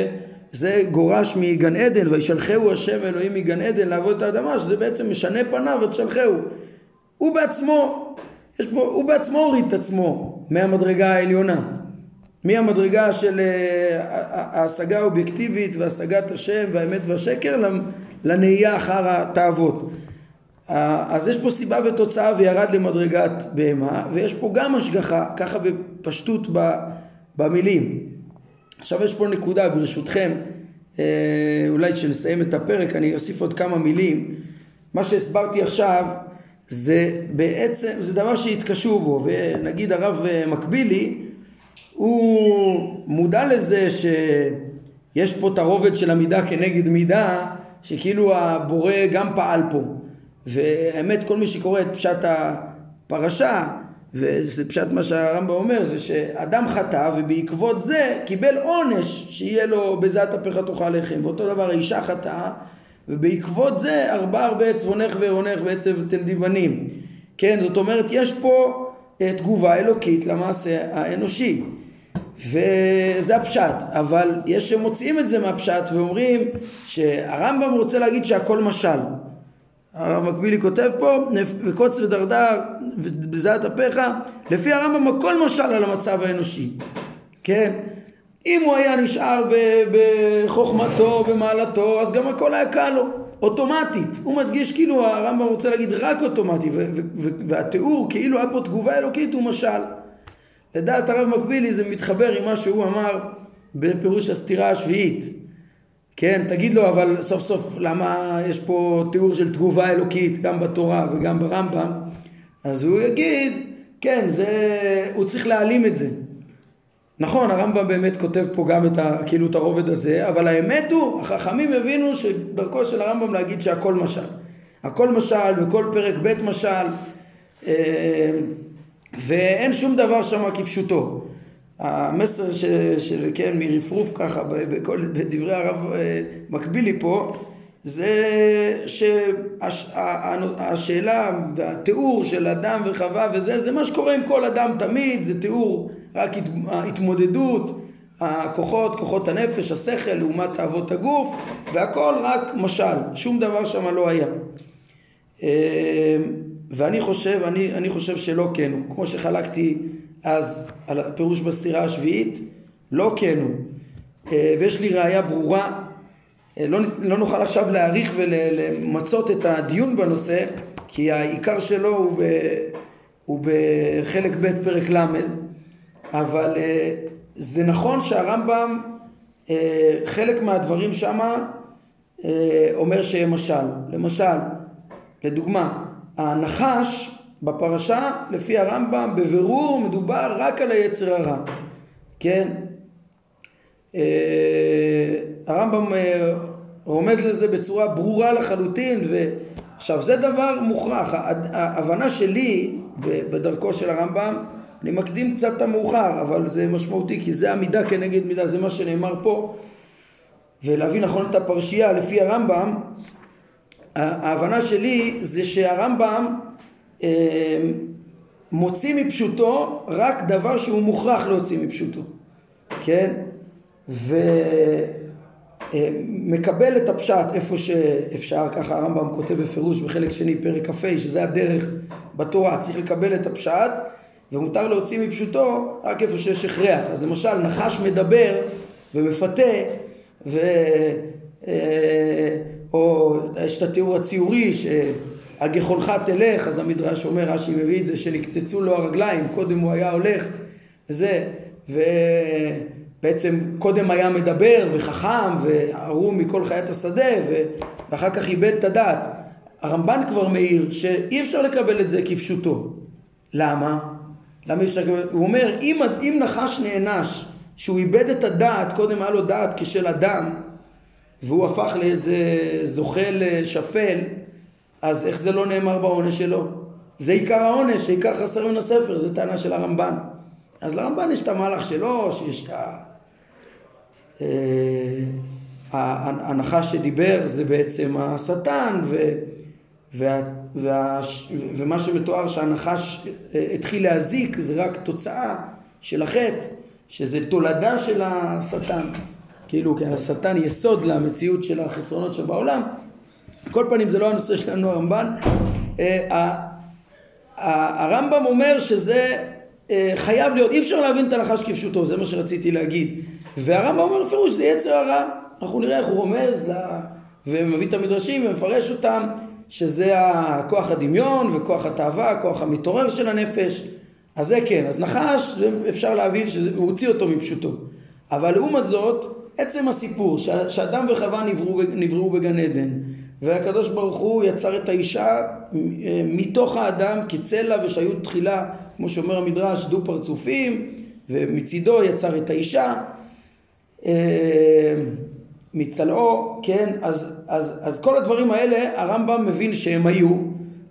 זה גורש מגן עדן, וישלחהו השם אלוהים מגן עדן לעבוד את האדמה, שזה בעצם משנה פניו ותשלחהו. הוא בעצמו, יש פה, הוא בעצמו הוריד את עצמו מהמדרגה העליונה. מהמדרגה של אה, ההשגה האובייקטיבית והשגת השם והאמת והשקר לנהייה אחר התאוות. אז יש פה סיבה ותוצאה וירד למדרגת בהמה ויש פה גם השגחה, ככה בפשטות במילים. עכשיו יש פה נקודה ברשותכם, אה, אולי כשנסיים את הפרק אני אוסיף עוד כמה מילים. מה שהסברתי עכשיו זה בעצם, זה דבר שהתקשו בו, ונגיד הרב אה, מקבילי, הוא מודע לזה שיש פה את הרובד של המידה כנגד מידה, שכאילו הבורא גם פעל פה. והאמת כל מי שקורא את פשט הפרשה וזה פשט מה שהרמב"ם אומר זה שאדם חטא ובעקבות זה קיבל עונש שיהיה לו בזעת אפיך תאכל לחם. ואותו דבר האישה חטאה ובעקבות זה ארבע הרבה צבונך ועירונך בעצב תל דיבנים כן זאת אומרת יש פה uh, תגובה אלוקית למעשה האנושי. וזה הפשט, אבל יש שמוציאים את זה מהפשט ואומרים שהרמב"ם רוצה להגיד שהכל משל. הרב מקבילי כותב פה, וקוץ ודרדר ובזעת אפיך, לפי הרמב"ם הכל משל על המצב האנושי, כן? אם הוא היה נשאר בחוכמתו, במעלתו, אז גם הכל היה קל לו, אוטומטית. הוא מדגיש כאילו הרמב"ם רוצה להגיד רק אוטומטי, והתיאור כאילו היה פה תגובה אלוקית הוא משל. לדעת הרב מקבילי זה מתחבר עם מה שהוא אמר בפירוש הסתירה השביעית. כן, תגיד לו אבל סוף סוף למה יש פה תיאור של תגובה אלוקית גם בתורה וגם ברמב"ם אז הוא יגיד כן זה הוא צריך להעלים את זה. נכון הרמב"ם באמת כותב פה גם את ה, כאילו את הרובד הזה אבל האמת הוא החכמים הבינו שדרכו של הרמב"ם להגיד שהכל משל. הכל משל וכל פרק ב' משל אה, ואין שום דבר שם כפשוטו. המסר של, כן, מרפרוף ככה בכל, בדברי הרב אה, מקבילי פה זה שהשאלה והתיאור של אדם וחווה וזה זה מה שקורה עם כל אדם תמיד זה תיאור רק התמודדות הכוחות, כוחות הנפש, השכל לעומת תאוות הגוף והכל רק משל, שום דבר שם לא היה אה, ואני חושב, אני, אני חושב שלא כן, כמו שחלקתי אז על הפירוש בסתירה השביעית, לא כן הוא. אה, ויש לי ראייה ברורה, לא, לא נוכל עכשיו להעריך ולמצות את הדיון בנושא, כי העיקר שלו הוא, ב, הוא בחלק ב' פרק ל', אבל אה, זה נכון שהרמב"ם, חלק מהדברים שמה אומר שהם משל. למשל, לדוגמה, הנחש בפרשה, לפי הרמב"ם, בבירור מדובר רק על היצר הרע, כן? אה, הרמב"ם אה, רומז לזה בצורה ברורה לחלוטין, ועכשיו זה דבר מוכרח, ההבנה שלי בדרכו של הרמב"ם, אני מקדים קצת את המאוחר, אבל זה משמעותי, כי זה עמידה כנגד מידה, זה מה שנאמר פה, ולהבין נכון את הפרשייה לפי הרמב"ם, ההבנה שלי זה שהרמב"ם אמ, מוציא מפשוטו רק דבר שהוא מוכרח להוציא מפשוטו, כן? ומקבל את הפשט איפה שאפשר, ככה הרמב"ם כותב בפירוש בחלק שני פרק כ"ה, שזה הדרך בתורה, צריך לקבל את הפשט ומותר להוציא מפשוטו רק איפה שיש הכרח. אז למשל נחש מדבר ומפתה ו... אה, או יש את התיאור הציורי שהגחונך תלך, אז המדרש אומר, רש"י מביא את זה, שנקצצו לו הרגליים, קודם הוא היה הולך, וזה, ובעצם קודם היה מדבר וחכם וערום מכל חיית השדה, ואחר כך איבד את הדעת. הרמב"ן כבר מעיר שאי אפשר לקבל את זה כפשוטו. למה? למה אי אפשר לקבל? הוא אומר, אם, אם נחש נענש, שהוא איבד את הדעת, קודם היה לו דעת כשל אדם, והוא הפך לאיזה זוחל אה, שפל, אז איך זה לא נאמר בעונש שלו? זה עיקר העונש, שעיקר חסר מן הספר, זו טענה של הרמב"ן. אז לרמב"ן יש את המהלך שלו, שיש את. אה, ההנחה שדיבר זה בעצם השטן, ו... וה... וה... ומה שמתואר שהנחש התחיל להזיק זה רק תוצאה של החטא, שזה תולדה של השטן. כאילו כן, השטן יסוד למציאות של החסרונות שבעולם. כל פנים זה לא הנושא שלנו הרמב"ן. אה, הרמב"ם אומר שזה חייב להיות, אי אפשר להבין את הלחש כפשוטו, זה מה שרציתי להגיד. והרמב"ם אומר בפירוש זה יצר הרע. אנחנו נראה איך הוא רומז לה, ומביא את המדרשים ומפרש אותם, שזה הכוח הדמיון וכוח התאווה, הכוח המתעורר של הנפש. אז זה כן, אז נחש, אפשר להבין שהוא הוציא אותו מפשוטו. אבל לעומת זאת, עצם הסיפור שאדם וחווה נבראו, נבראו בגן עדן והקדוש ברוך הוא יצר את האישה אה, מתוך האדם כצלע ושהיו תחילה כמו שאומר המדרש דו פרצופים ומצידו יצר את האישה אה, מצלעו כן אז, אז, אז כל הדברים האלה הרמב"ם מבין שהם היו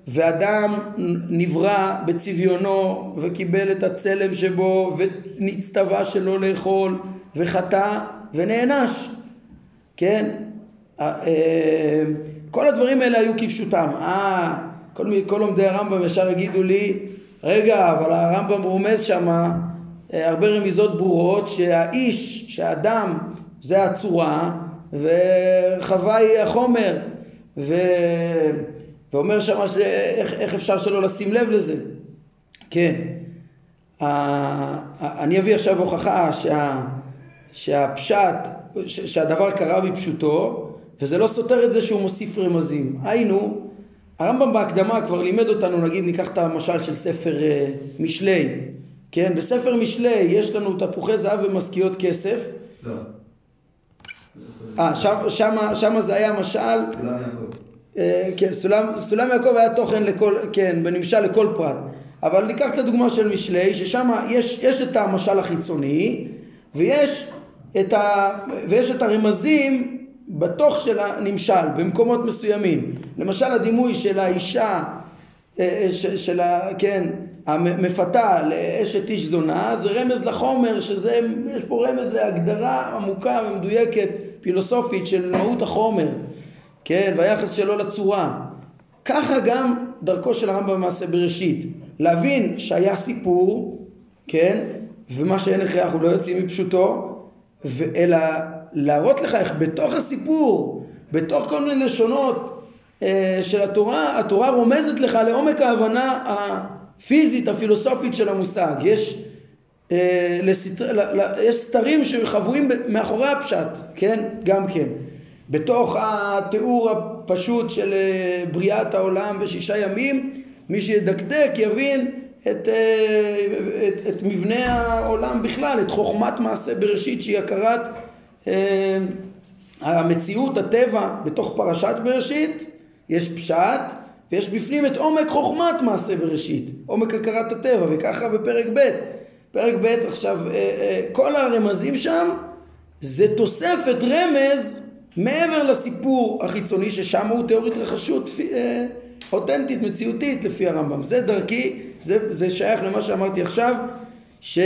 ואדם נברא בצביונו וקיבל את הצלם שבו ונצטווה שלא לאכול וחטא ונענש, כן? אה, אה, כל הדברים האלה היו כפשוטם. אה, כל, כל לומדי הרמב"ם ישר יגידו לי, רגע, אבל הרמב"ם רומז שמה אה, הרבה רמיזות ברורות שהאיש, שהאדם זה הצורה וחווה היא החומר ו... ואומר שם שאיך איך אפשר שלא לשים לב לזה. כן. אני אביא עכשיו הוכחה שה, שהפשט, שהדבר קרה בפשוטו וזה לא סותר את זה שהוא מוסיף רמזים. היינו הרמב"ם בהקדמה כבר לימד אותנו נגיד ניקח את המשל של ספר אה, משלי כן בספר משלי יש לנו תפוחי זהב ומשכיות כסף לא. אה, שם, שמה, שמה זה היה משל. אה, כן, סולם, סולם יעקב היה תוכן לכל, כן, בנמשל לכל פרט. אבל ניקח את הדוגמה של משלי, ששם יש, יש את המשל החיצוני, ויש את, ה, ויש את הרמזים בתוך של הנמשל, במקומות מסוימים. למשל הדימוי של האישה, אה, ש, של ה... כן, המפתה לאשת איש זונה, זה רמז לחומר, שזה, יש פה רמז להגדרה עמוקה ומדויקת, פילוסופית, של מהות החומר, כן, והיחס שלו לצורה. ככה גם דרכו של הרמב"ם במעשה בראשית. להבין שהיה סיפור, כן, ומה שאין הכרח הוא לא יוצא מפשוטו, אלא להראות לך איך בתוך הסיפור, בתוך כל מיני לשונות אה, של התורה, התורה רומזת לך לעומק ההבנה הפיזית, הפילוסופית של המושג. יש, אה, לסתר, ל, ל, יש סתרים שחבויים מאחורי הפשט, כן? גם כן. בתוך התיאור הפשוט של אה, בריאת העולם בשישה ימים, מי שידקדק יבין את, אה, את, את מבנה העולם בכלל, את חוכמת מעשה בראשית שהיא הכרת המציאות, הטבע, בתוך פרשת בראשית יש פשט ויש בפנים את עומק חוכמת מעשה בראשית, עומק הכרת הטבע, וככה בפרק ב', פרק ב' עכשיו כל הרמזים שם זה תוספת רמז מעבר לסיפור החיצוני ששם הוא תיאורית רכשות אותנטית, מציאותית לפי הרמב"ם. זה דרכי, זה, זה שייך למה שאמרתי עכשיו, ש,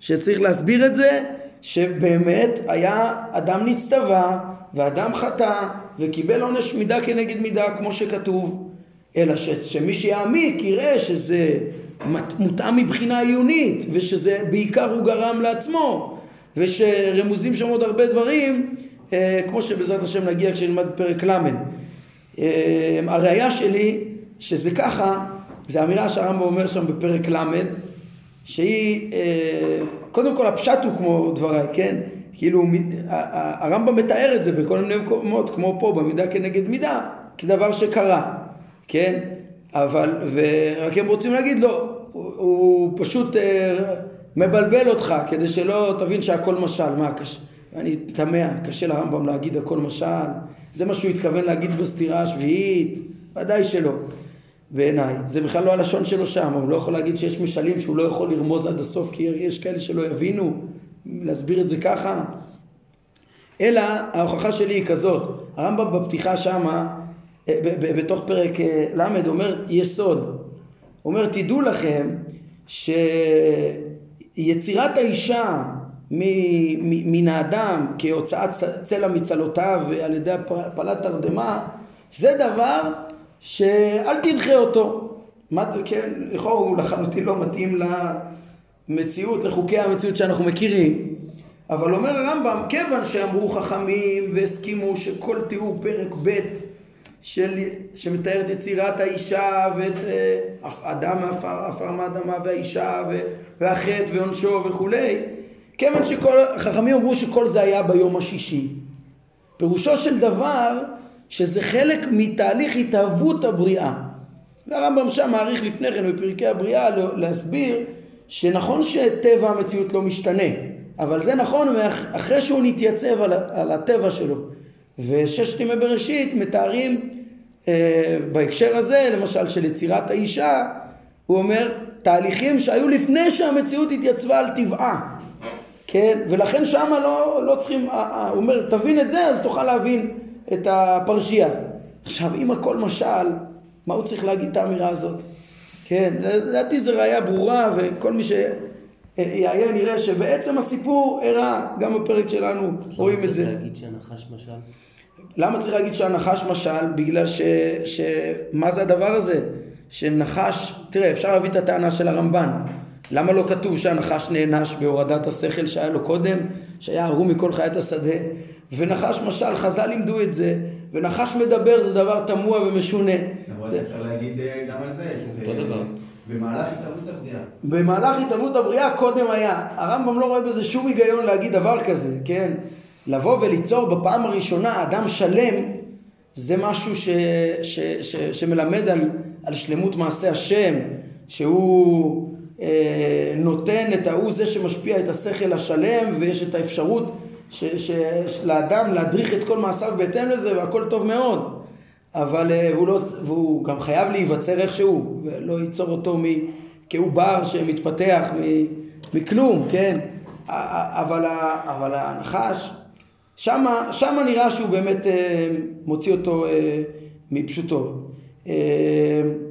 שצריך להסביר את זה, שבאמת היה אדם נצטווה ואדם חטא וקיבל עונש מידה כנגד מידה כמו שכתוב, אלא ש, שמי שיעמיק יראה שזה מותאם מבחינה עיונית ושזה בעיקר הוא גרם לעצמו ושרמוזים שם עוד הרבה דברים אה, כמו שבעזרת השם נגיע כשנלמד פרק ל'. אה, הראייה שלי שזה ככה, זה אמירה שהרמב"ם אומר שם בפרק ל', שהיא, אה, קודם כל הפשט הוא כמו דבריי, כן? כאילו הרמב"ם מתאר את זה בכל מיני מקומות, כמו פה, במידה כנגד מידה, כדבר שקרה, כן? אבל, ורק הם רוצים להגיד לא, הוא, הוא פשוט מבלבל אותך כדי שלא תבין שהכל משל, מה קשה? ואני תמה, קשה לרמב"ם להגיד הכל משל, זה מה שהוא התכוון להגיד בסתירה השביעית? ודאי שלא, בעיניי. זה בכלל לא הלשון שלו שם, הוא לא יכול להגיד שיש משלים שהוא לא יכול לרמוז עד הסוף, כי יש כאלה שלא יבינו, להסביר את זה ככה. אלא ההוכחה שלי היא כזאת, הרמב"ם בפתיחה שמה, אה, בתוך פרק אה, ל', אומר יסוד. אומר, תדעו לכם שיצירת האישה מן האדם כהוצאת צלע מצלותיו על ידי הפלת תרדמה זה דבר שאל תדחה אותו מה, כן, לכאורה הוא לחלוטין לא מתאים למציאות, לחוקי המציאות שאנחנו מכירים אבל אומר הרמב"ם, כיוון שאמרו חכמים והסכימו שכל תיאור פרק ב' של, שמתאר את יצירת האישה ואת אה, אדם עפר מהאדמה והאישה והחטא ועונשו וכולי כיוון שכל, חכמים אמרו שכל זה היה ביום השישי. פירושו של דבר שזה חלק מתהליך התהוות הבריאה. והרמב"ם שם מעריך לפני כן בפרקי הבריאה להסביר שנכון שטבע המציאות לא משתנה, אבל זה נכון אחרי שהוא נתייצב על, על הטבע שלו. וששת ימי בראשית מתארים אה, בהקשר הזה, למשל של יצירת האישה, הוא אומר תהליכים שהיו לפני שהמציאות התייצבה על טבעה. כן? ולכן שמה לא, לא צריכים, אה, אה, הוא אומר, תבין את זה, אז תוכל להבין את הפרשייה. עכשיו, אם הכל משל, מה הוא צריך להגיד את האמירה הזאת? כן, לדעתי זו ראייה ברורה, וכל מי שיעיין יראה שבעצם הסיפור הראה, גם בפרק שלנו רואים את זה. למה צריך להגיד שהנחש משל? למה צריך להגיד שהנחש משל? בגלל ש... ש... מה זה הדבר הזה? שנחש, תראה, אפשר להביא את הטענה של הרמב"ן. למה לא כתוב שהנחש נענש בהורדת השכל שהיה לו קודם, שהיה ערום מכל חיית השדה? ונחש משל, חז"ל לימדו את זה, ונחש מדבר זה דבר תמוה ומשונה. למרות זה- שאפשר להגיד אה, גם על זה, שזה... אותו דבר. במהלך התערבות הבריאה. במהלך התהוות הבריאה קודם היה. הרמב"ם לא רואה בזה שום היגיון להגיד דבר כזה, כן? לבוא וליצור בפעם הראשונה אדם שלם, זה משהו ש, ש, ש, שמלמד על, על שלמות מעשה השם, שהוא אה, נותן את ההוא זה שמשפיע את השכל השלם, ויש את האפשרות ש, ש, לאדם להדריך את כל מעשיו בהתאם לזה, והכל טוב מאוד. אבל אה, והוא, לא, והוא גם חייב להיווצר איכשהו, ולא ייצור אותו כעובר שמתפתח מ, מכלום, כן? אבל, אבל הנחש, שמה, שמה נראה שהוא באמת אה, מוציא אותו אה, מפשוטו. אה,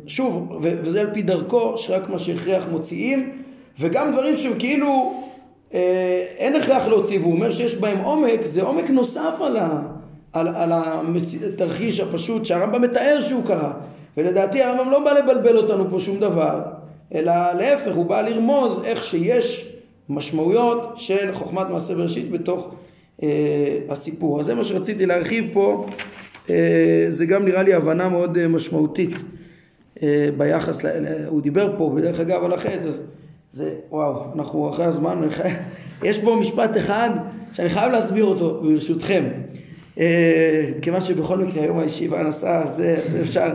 שוב, וזה על פי דרכו, שרק מה שהכרח מוציאים, וגם דברים שהם כאילו אה, אין הכרח להוציא, והוא אומר שיש בהם עומק, זה עומק נוסף על, ה, על, על התרחיש הפשוט שהרמב"ם מתאר שהוא קרה. ולדעתי הרמב"ם לא בא לבלבל אותנו פה שום דבר, אלא להפך, הוא בא לרמוז איך שיש משמעויות של חוכמת מעשה בראשית בתוך אה, הסיפור. אז זה מה שרציתי להרחיב פה, זה גם נראה לי הבנה מאוד אה, משמעותית. אה, ביחס, ל- הוא דיבר פה בדרך אגב על החטא, אז זה, וואו, אנחנו אחרי הזמן, [laughs] יש פה משפט אחד שאני חייב להסביר אותו ברשותכם. אה, כיוון שבכל מקרה היום הישיבה נסעה, זה, זה אפשר,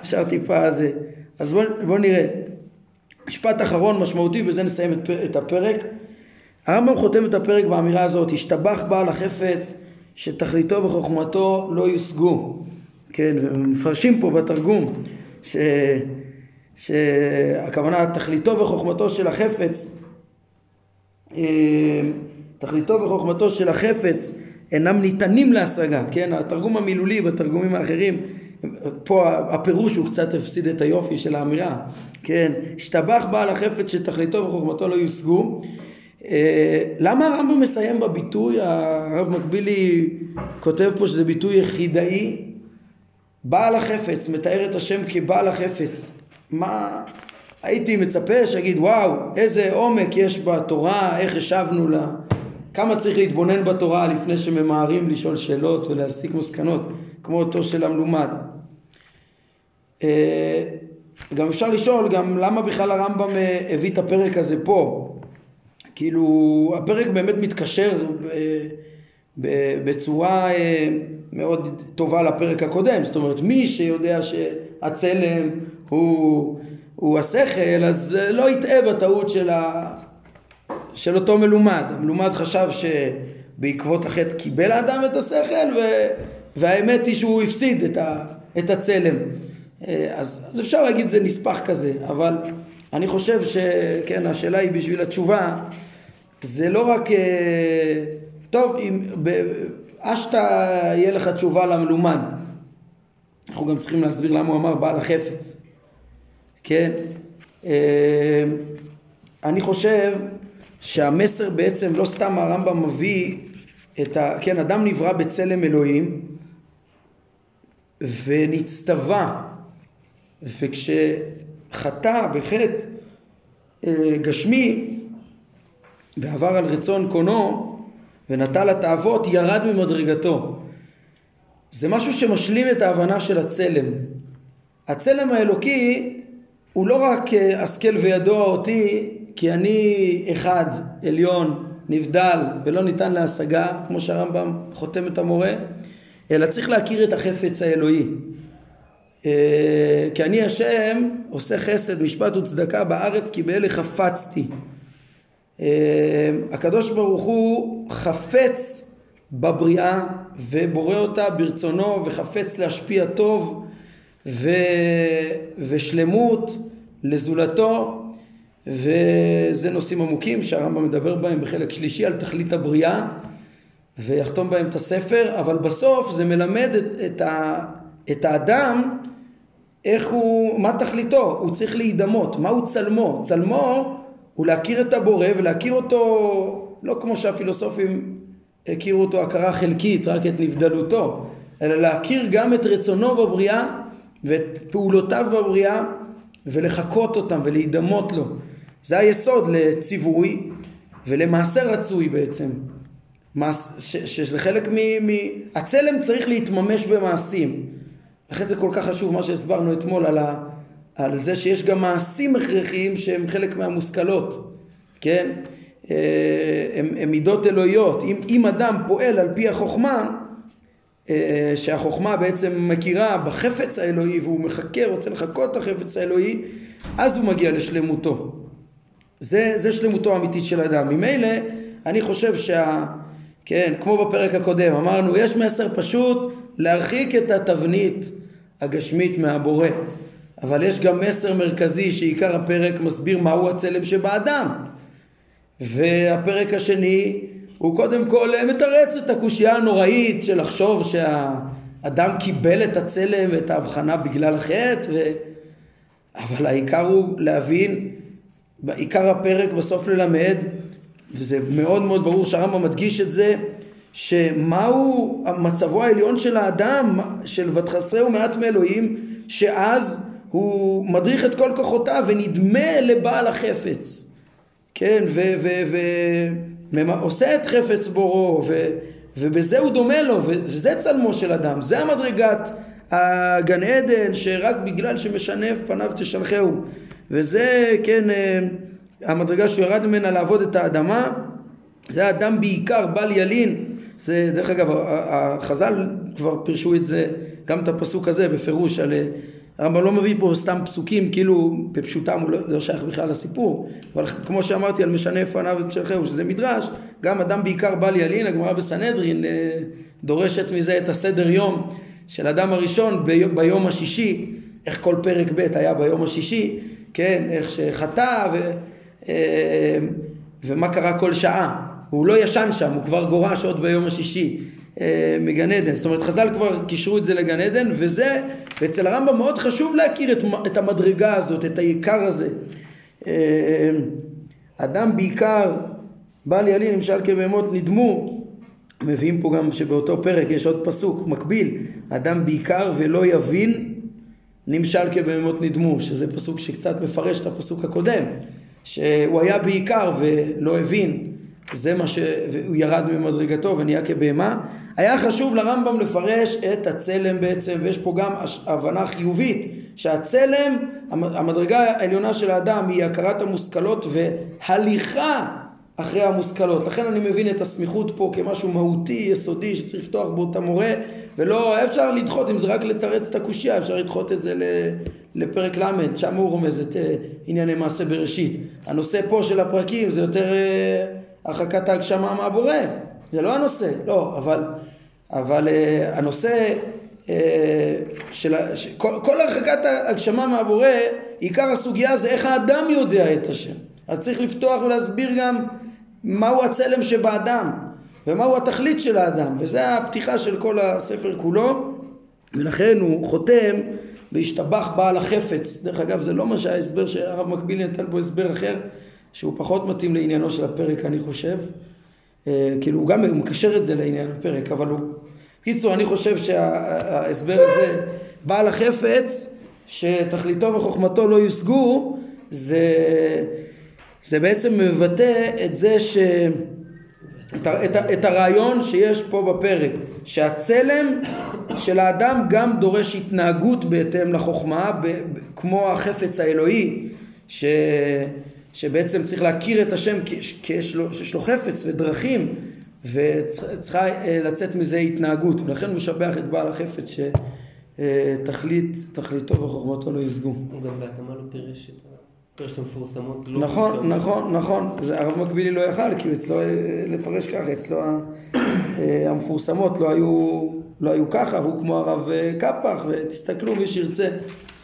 אפשר טיפה זה. אז בואו בוא נראה. משפט אחרון משמעותי, בזה נסיים את, פ- את הפרק. הרמב"ם חותם את הפרק באמירה הזאת, השתבח בעל החפץ שתכליתו וחוכמתו לא יושגו. כן, מפרשים פה בתרגום ש... שהכוונה תכליתו וחוכמתו של החפץ אה, תכליתו וחוכמתו של החפץ אינם ניתנים להשגה, כן? התרגום המילולי בתרגומים האחרים, פה הפירוש הוא קצת הפסיד את היופי של האמירה, כן? השתבח בעל החפץ שתכליתו וחוכמתו לא יושגו. אה, למה הרמב"ם מסיים בביטוי, הרב מקבילי כותב פה שזה ביטוי יחידאי, בעל החפץ, מתאר את השם כבעל החפץ. מה, הייתי מצפה שיגיד וואו, איזה עומק יש בתורה, איך השבנו לה, כמה צריך להתבונן בתורה לפני שממהרים לשאול שאלות ולהסיק מסקנות, כמו אותו של המלומד. אה, גם אפשר לשאול גם למה בכלל הרמב"ם אה, הביא את הפרק הזה פה. כאילו, הפרק באמת מתקשר אה, בצורה אה, מאוד טובה לפרק הקודם, זאת אומרת מי שיודע שהצלם הוא, הוא השכל אז אה, לא יטעה בטעות של, ה, של אותו מלומד, המלומד חשב שבעקבות החטא קיבל האדם את השכל ו, והאמת היא שהוא הפסיד את, ה, את הצלם, אז, אז אפשר להגיד זה נספח כזה, אבל אני חושב שכן השאלה היא בשביל התשובה זה לא רק, אה, טוב, אם אשתא יהיה לך תשובה למלומד. אנחנו גם צריכים להסביר למה הוא אמר בעל החפץ. כן? אה, אני חושב שהמסר בעצם, לא סתם הרמב"ם מביא את ה... כן, אדם נברא בצלם אלוהים ונצטווה, וכשחטא בחטא אה, גשמי, ועבר על רצון קונו ונטל התאוות ירד ממדרגתו. זה משהו שמשלים את ההבנה של הצלם. הצלם האלוקי הוא לא רק אה, השכל וידוע אותי כי אני אחד, עליון, נבדל ולא ניתן להשגה, כמו שהרמב"ם חותם את המורה, אלא צריך להכיר את החפץ האלוהי. אה, כי אני השם עושה חסד, משפט וצדקה בארץ כי באלה חפצתי. אה, הקדוש ברוך הוא חפץ בבריאה ובורא אותה ברצונו וחפץ להשפיע טוב ו... ושלמות לזולתו וזה נושאים עמוקים שהרמב"ם מדבר בהם בחלק שלישי על תכלית הבריאה ויחתום בהם את הספר אבל בסוף זה מלמד את, את, ה... את האדם איך הוא, מה תכליתו, הוא צריך להידמות, מהו צלמו, צלמו הוא להכיר את הבורא ולהכיר אותו לא כמו שהפילוסופים הכירו אותו הכרה חלקית, רק את נבדלותו, אלא להכיר גם את רצונו בבריאה ואת פעולותיו בבריאה ולחקות אותם ולהידמות לו. זה היסוד לציווי ולמעשה רצוי בעצם. שזה חלק מ... מ... הצלם צריך להתממש במעשים. לכן זה כל כך חשוב מה שהסברנו אתמול על, ה, על זה שיש גם מעשים הכרחיים שהם חלק מהמושכלות, כן? אה, הם, הם מידות אלוהיות. אם, אם אדם פועל על פי החוכמה, אה, שהחוכמה בעצם מכירה בחפץ האלוהי והוא מחכה, רוצה לחכות את החפץ האלוהי, אז הוא מגיע לשלמותו. זה, זה שלמותו האמיתית של אדם. ממילא, אני חושב שה... כן, כמו בפרק הקודם, אמרנו, יש מסר פשוט להרחיק את התבנית הגשמית מהבורא. אבל יש גם מסר מרכזי שעיקר הפרק מסביר מהו הצלם שבאדם. והפרק השני הוא קודם כל מתרץ את הקושייה הנוראית של לחשוב שהאדם קיבל את הצלם ואת ההבחנה בגלל החטא, ו... אבל העיקר הוא להבין, עיקר הפרק בסוף ללמד, וזה מאוד מאוד ברור שהרמב"ם מדגיש את זה, שמהו מצבו העליון של האדם, של ותחסרהו מעט מאלוהים, שאז הוא מדריך את כל כוחותיו ונדמה לבעל החפץ, כן, ועושה את חפץ בורו, ו, ובזה הוא דומה לו, וזה צלמו של אדם, זה המדרגת הגן עדן, שרק בגלל שמשנף פניו תשלחהו, וזה, כן, אה, המדרגה שהוא ירד ממנה לעבוד את האדמה, זה האדם בעיקר בל ילין, זה דרך אגב החז"ל כבר פירשו את זה, גם את הפסוק הזה בפירוש על הרמב"ם לא מביא פה סתם פסוקים כאילו בפשוטם הוא לא, לא שייך בכלל לסיפור אבל כמו שאמרתי על משנה פניו ותשלחהו שזה מדרש גם אדם בעיקר בל ילין הגמרא בסנהדרין אה, דורשת מזה את הסדר יום של אדם הראשון ביום השישי איך כל פרק ב' היה ביום השישי כן איך שחטא ו, אה, ומה קרה כל שעה. הוא לא ישן שם הוא כבר גורש עוד ביום השישי מגן עדן. זאת אומרת חז"ל כבר קישרו את זה לגן עדן וזה, ואצל הרמב"ם מאוד חשוב להכיר את, את המדרגה הזאת, את העיקר הזה. אה, אדם בעיקר בל ילין נמשל כבהמות נדמו, מביאים פה גם שבאותו פרק יש עוד פסוק מקביל, אדם בעיקר ולא יבין נמשל כבהמות נדמו, שזה פסוק שקצת מפרש את הפסוק הקודם, שהוא היה בעיקר ולא הבין זה מה שהוא ירד ממדרגתו ונהיה כבהמה. היה חשוב לרמב"ם לפרש את הצלם בעצם, ויש פה גם הבנה חיובית, שהצלם, המדרגה העליונה של האדם היא הכרת המושכלות והליכה אחרי המושכלות. לכן אני מבין את הסמיכות פה כמשהו מהותי, יסודי, שצריך לפתוח בו את המורה, ולא, אפשר לדחות, אם זה רק לתרץ את הקושייה, אפשר לדחות את זה לפרק ל', שם הוא רומז את אה, ענייני מעשה בראשית. הנושא פה של הפרקים זה יותר... הרחקת ההגשמה מהבורא, זה לא הנושא, לא, אבל, אבל uh, הנושא uh, של, ש, כל, כל הרחקת ההגשמה מהבורא, עיקר הסוגיה זה איך האדם יודע את השם. אז צריך לפתוח ולהסביר גם מהו הצלם שבאדם, ומהו התכלית של האדם, וזה הפתיחה של כל הספר כולו, ולכן הוא חותם בהשתבח בעל החפץ. דרך אגב, זה לא מה שההסבר שהרב מקבילי נתן בו הסבר אחר. שהוא פחות מתאים לעניינו של הפרק אני חושב, אה, כאילו הוא גם מקשר את זה לעניין הפרק, אבל הוא... קיצור, אני חושב שההסבר הזה, בעל החפץ, שתכליתו וחוכמתו לא יושגו, זה, זה בעצם מבטא את זה ש... את, את, את הרעיון שיש פה בפרק, שהצלם של האדם גם דורש התנהגות בהתאם לחוכמה, ב, ב, כמו החפץ האלוהי, ש... שבעצם צריך להכיר את השם שיש לו, חפץ ודרכים וצריכה אה, לצאת מזה התנהגות ולכן הוא משבח את בעל החפץ שתכלית, תכליתו וחוכמתו לא יפגעו. הוא גם בהתאמה לא פירש את פירש את המפורסמות. לא נכון, נכון, נכון. הרב מקבילי לא יכל כי אצלו אה, לפרש ככה, אצלו אה, המפורסמות לא היו, לא היו ככה והוא כמו הרב קפח ותסתכלו מי שירצה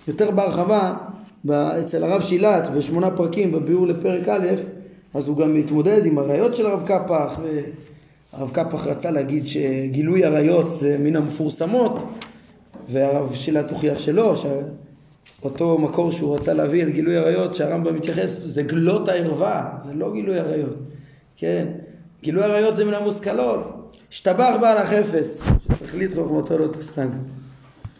יותר בהרחבה אצל הרב שילת בשמונה פרקים בביאור לפרק א', אז הוא גם מתמודד עם הראיות של הרב קפח, והרב קפח רצה להגיד שגילוי עריות זה מן המפורסמות, והרב שילת הוכיח שלא, שאותו מקור שהוא רצה להביא על גילוי עריות שהרמב"ם מתייחס, זה גלות הערווה, זה לא גילוי עריות, כן? גילוי עריות זה מן המושכלות, השתבח בעל החפץ, שתכלית חוכמתו לא תושג.